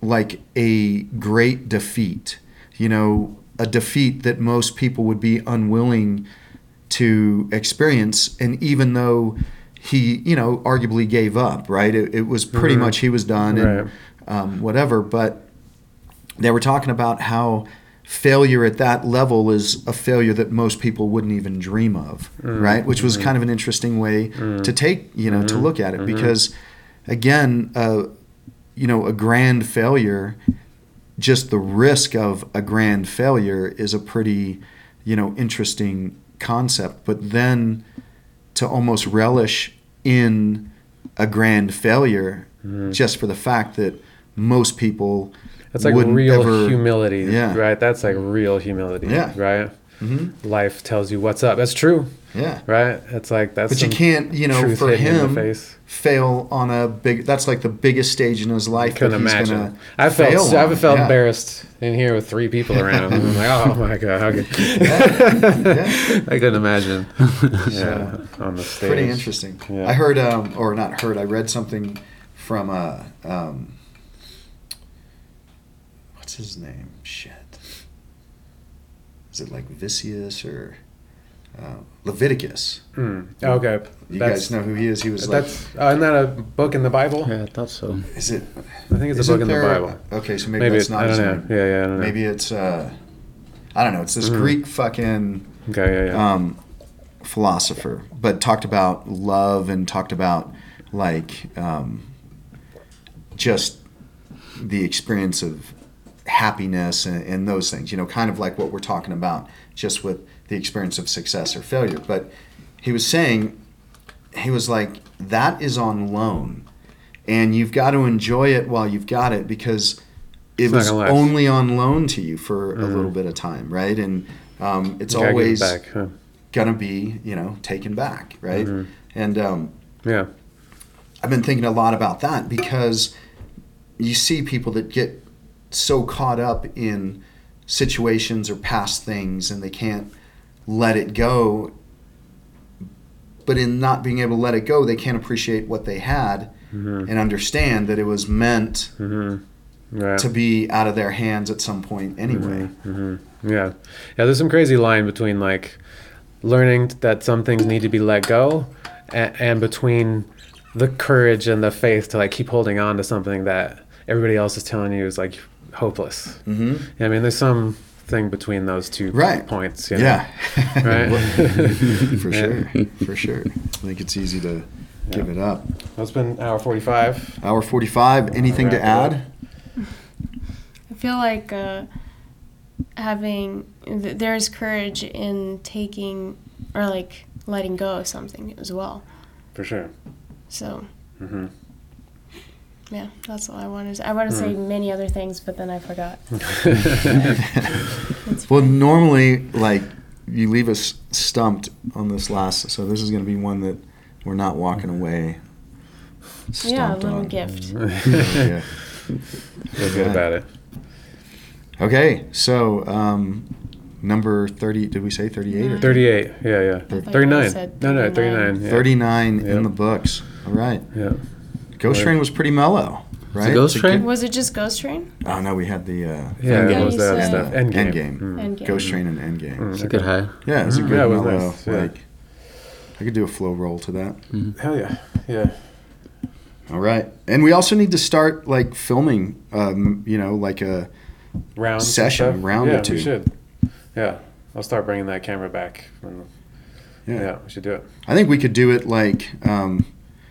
like a great defeat. You know, a defeat that most people would be unwilling to experience. And even though he, you know, arguably gave up, right? It, it was pretty much he was done and um, whatever. But they were talking about how failure at that level is a failure that most people wouldn't even dream of, mm. right? Which was mm. kind of an interesting way mm. to take, you know, to mm-hmm. look at it mm-hmm. because, again, uh, you know, a grand failure, just the risk of a grand failure is a pretty, you know, interesting concept. But then to almost relish in a grand failure mm-hmm. just for the fact that most people That's like real ever- humility, Yeah. right? That's like real humility, Yeah. right? Mhm. Life tells you what's up. That's true, Yeah. right? It's like that's. But you can't, you know, for hit you in the him, fail on a big. That's like the biggest stage in his life. Couldn't imagine. I felt I felt Yeah. embarrassed in here with three people around. I'm like, oh my god, how could... Yeah. I couldn't imagine. yeah, on the stage. Pretty interesting. I heard, um, or not heard. I read something from uh, um, what's his name? Shit. Is it like Vicious or uh, Leviticus? Hmm. Okay, You That's- guys know who he is? He was like, uh, isn't that a book in the Bible? Yeah, I thought so. is it? I think it's a isn't book in the Bible. Okay, so maybe, Maybe that's it, not I his don't know. name. Yeah, yeah, I don't know. Maybe it's uh, I don't know. It's this Mhm. Greek fucking Okay, yeah, yeah. um, philosopher, but talked about love and talked about like um, just the experience of happiness and, and those things. You know, kind of like what we're talking about, just with the experience of success or failure. But he was saying, he was like, that is on loan, and you've got to enjoy it while you've got it because it It's was only on loan to you for a Mhm. little bit of time, right? And um, it's it always back. Huh? gonna be you know taken back right Mhm. and um, Yeah. i've been thinking a lot about that because you see people that get so caught up in situations or past things and they can't let it go. But in not being able to let it go they can't appreciate what they had hmm and understand that it was meant hmm Right. to be out of their hands at some point anyway. Hmm Yeah, yeah. There's some crazy line between like learning that some things need to be let go, and, and between the courage and the faith to like keep holding on to something that everybody else is telling you is like hopeless. hmm Yeah, I mean, there's some thing between those two Right. points. you know? yeah Right. for sure for sure i think it's easy to give it up Well, it's been hour 45. Hour 45. Anything to Wrap it up. add? I feel like uh, having th- there's courage in taking or like letting go of something as well. For sure. So hmm yeah, that's all I wanted. To, I want to say many other things, but then I forgot. Well, normally, like, you leave us stumped on this last, so this is going to be one that we're not walking away. yeah, a little on. gift. yeah. Feel good about it. Okay, so um, number 30, did we say 38 or 38. Yeah, yeah. thought you 39. No, no, 39. 39. Yeah. 39 Yep. in the books? All right. Yeah. Ghost Right. Train was pretty mellow, right? Ghost It's a Train? good- Was it just Ghost Train? Oh, no, we had the uh, Yeah, Yeah, what was that said- stuff? Endgame. Endgame. Mm. Endgame. Ghost Train and Endgame. Mm. It's a good high. Yeah, it was a Mhm. good Yeah, it was mellow. nice, yeah. Like, I could do a flow roll to that. Hell yeah. Yeah. All right, and we also need to start like filming. Um, you know, like a Round Session, stuff. round or yeah, two. we should. Yeah. I'll start bringing that camera back. when- yeah. Yeah, we should do it. I think we could do it like. Um,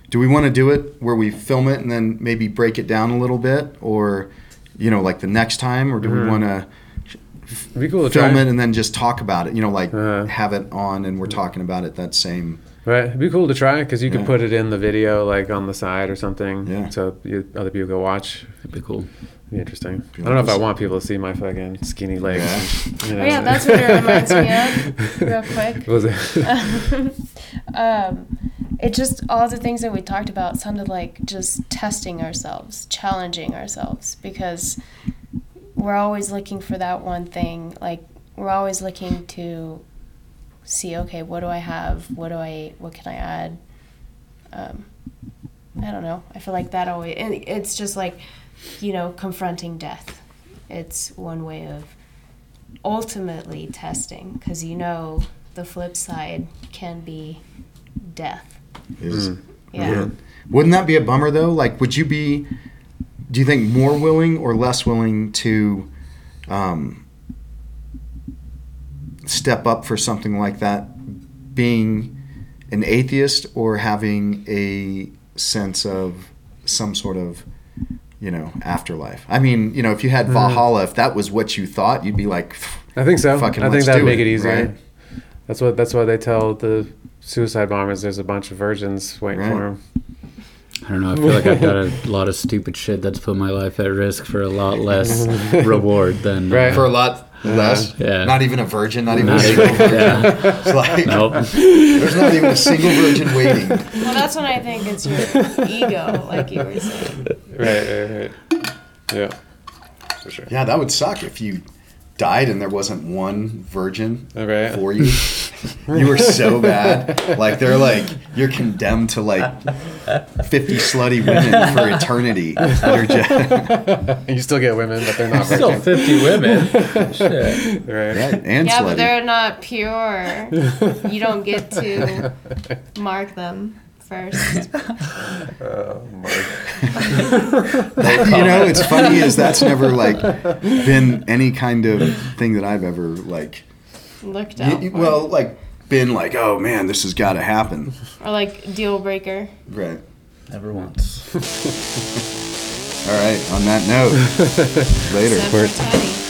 do we want to do it where we film it and then maybe break it down a little bit, or you know, like the next time, or do we Mhm. want to It'd be cool to film try. it and then just talk about it? You know, like Uh-huh. have it on and we're talking about it that same. Right. It'd be cool to try because you could Yeah. put it in the video, like on the side or something. Yeah. So you, other people can watch. It'd be cool. It'd be interesting. Be I don't know if I want people to see my fucking skinny legs. Yeah. you know. Oh yeah, that's what it reminds me of. Real quick. Was it? um, it just all the things that we talked about sounded like just testing ourselves, challenging ourselves, because we're always looking for that one thing. Like we're always looking to see, okay, what do I have? What do I? What can I add? Um, I don't know. I feel like that always, and it's just like, you know, confronting death. It's one way of ultimately testing, because you know the flip side can be death. Is Mm. Yeah. Wouldn't that be a bummer though? Like, would you be? Do you think more willing or less willing to, um, step up for something like that, being an atheist or having a sense of some sort of you know afterlife? I mean, you know, if you had mm. Valhalla, if that was what you thought, you'd be like, I think so. Fucking I think let's that'd do make it, it easier. right? That's what that's why they tell the suicide bombers. There's a bunch of virgins waiting Right. for them. I don't know. I feel like I've got a lot of stupid shit that's put my life at risk for a lot less reward than Right. Uh, for a lot less. Yeah. Not even a virgin, not even Not a single even- virgin. yeah. It's like Nope. there's not even a single virgin waiting. Well, that's when I think it's your ego, like you were saying. Right, right, right. Yeah, for sure. Yeah, that would suck if you died and there wasn't one virgin Right. for you. You were so bad. Like they're like you're condemned to like 50 slutty women for eternity. They're just, you still get women, but they're not Still virgins. 50 women. Shit. Right. yeah, and Yeah, slutty. but they're not pure. You don't get to mark them first. Oh, you know, it's funny is that's never like been any kind of thing that I've ever like Looked y- out y- for. well, like been like, "Oh man, this has got to happen." or like deal breaker. Right. Never once. All right, on that note. later. Except for Teddy.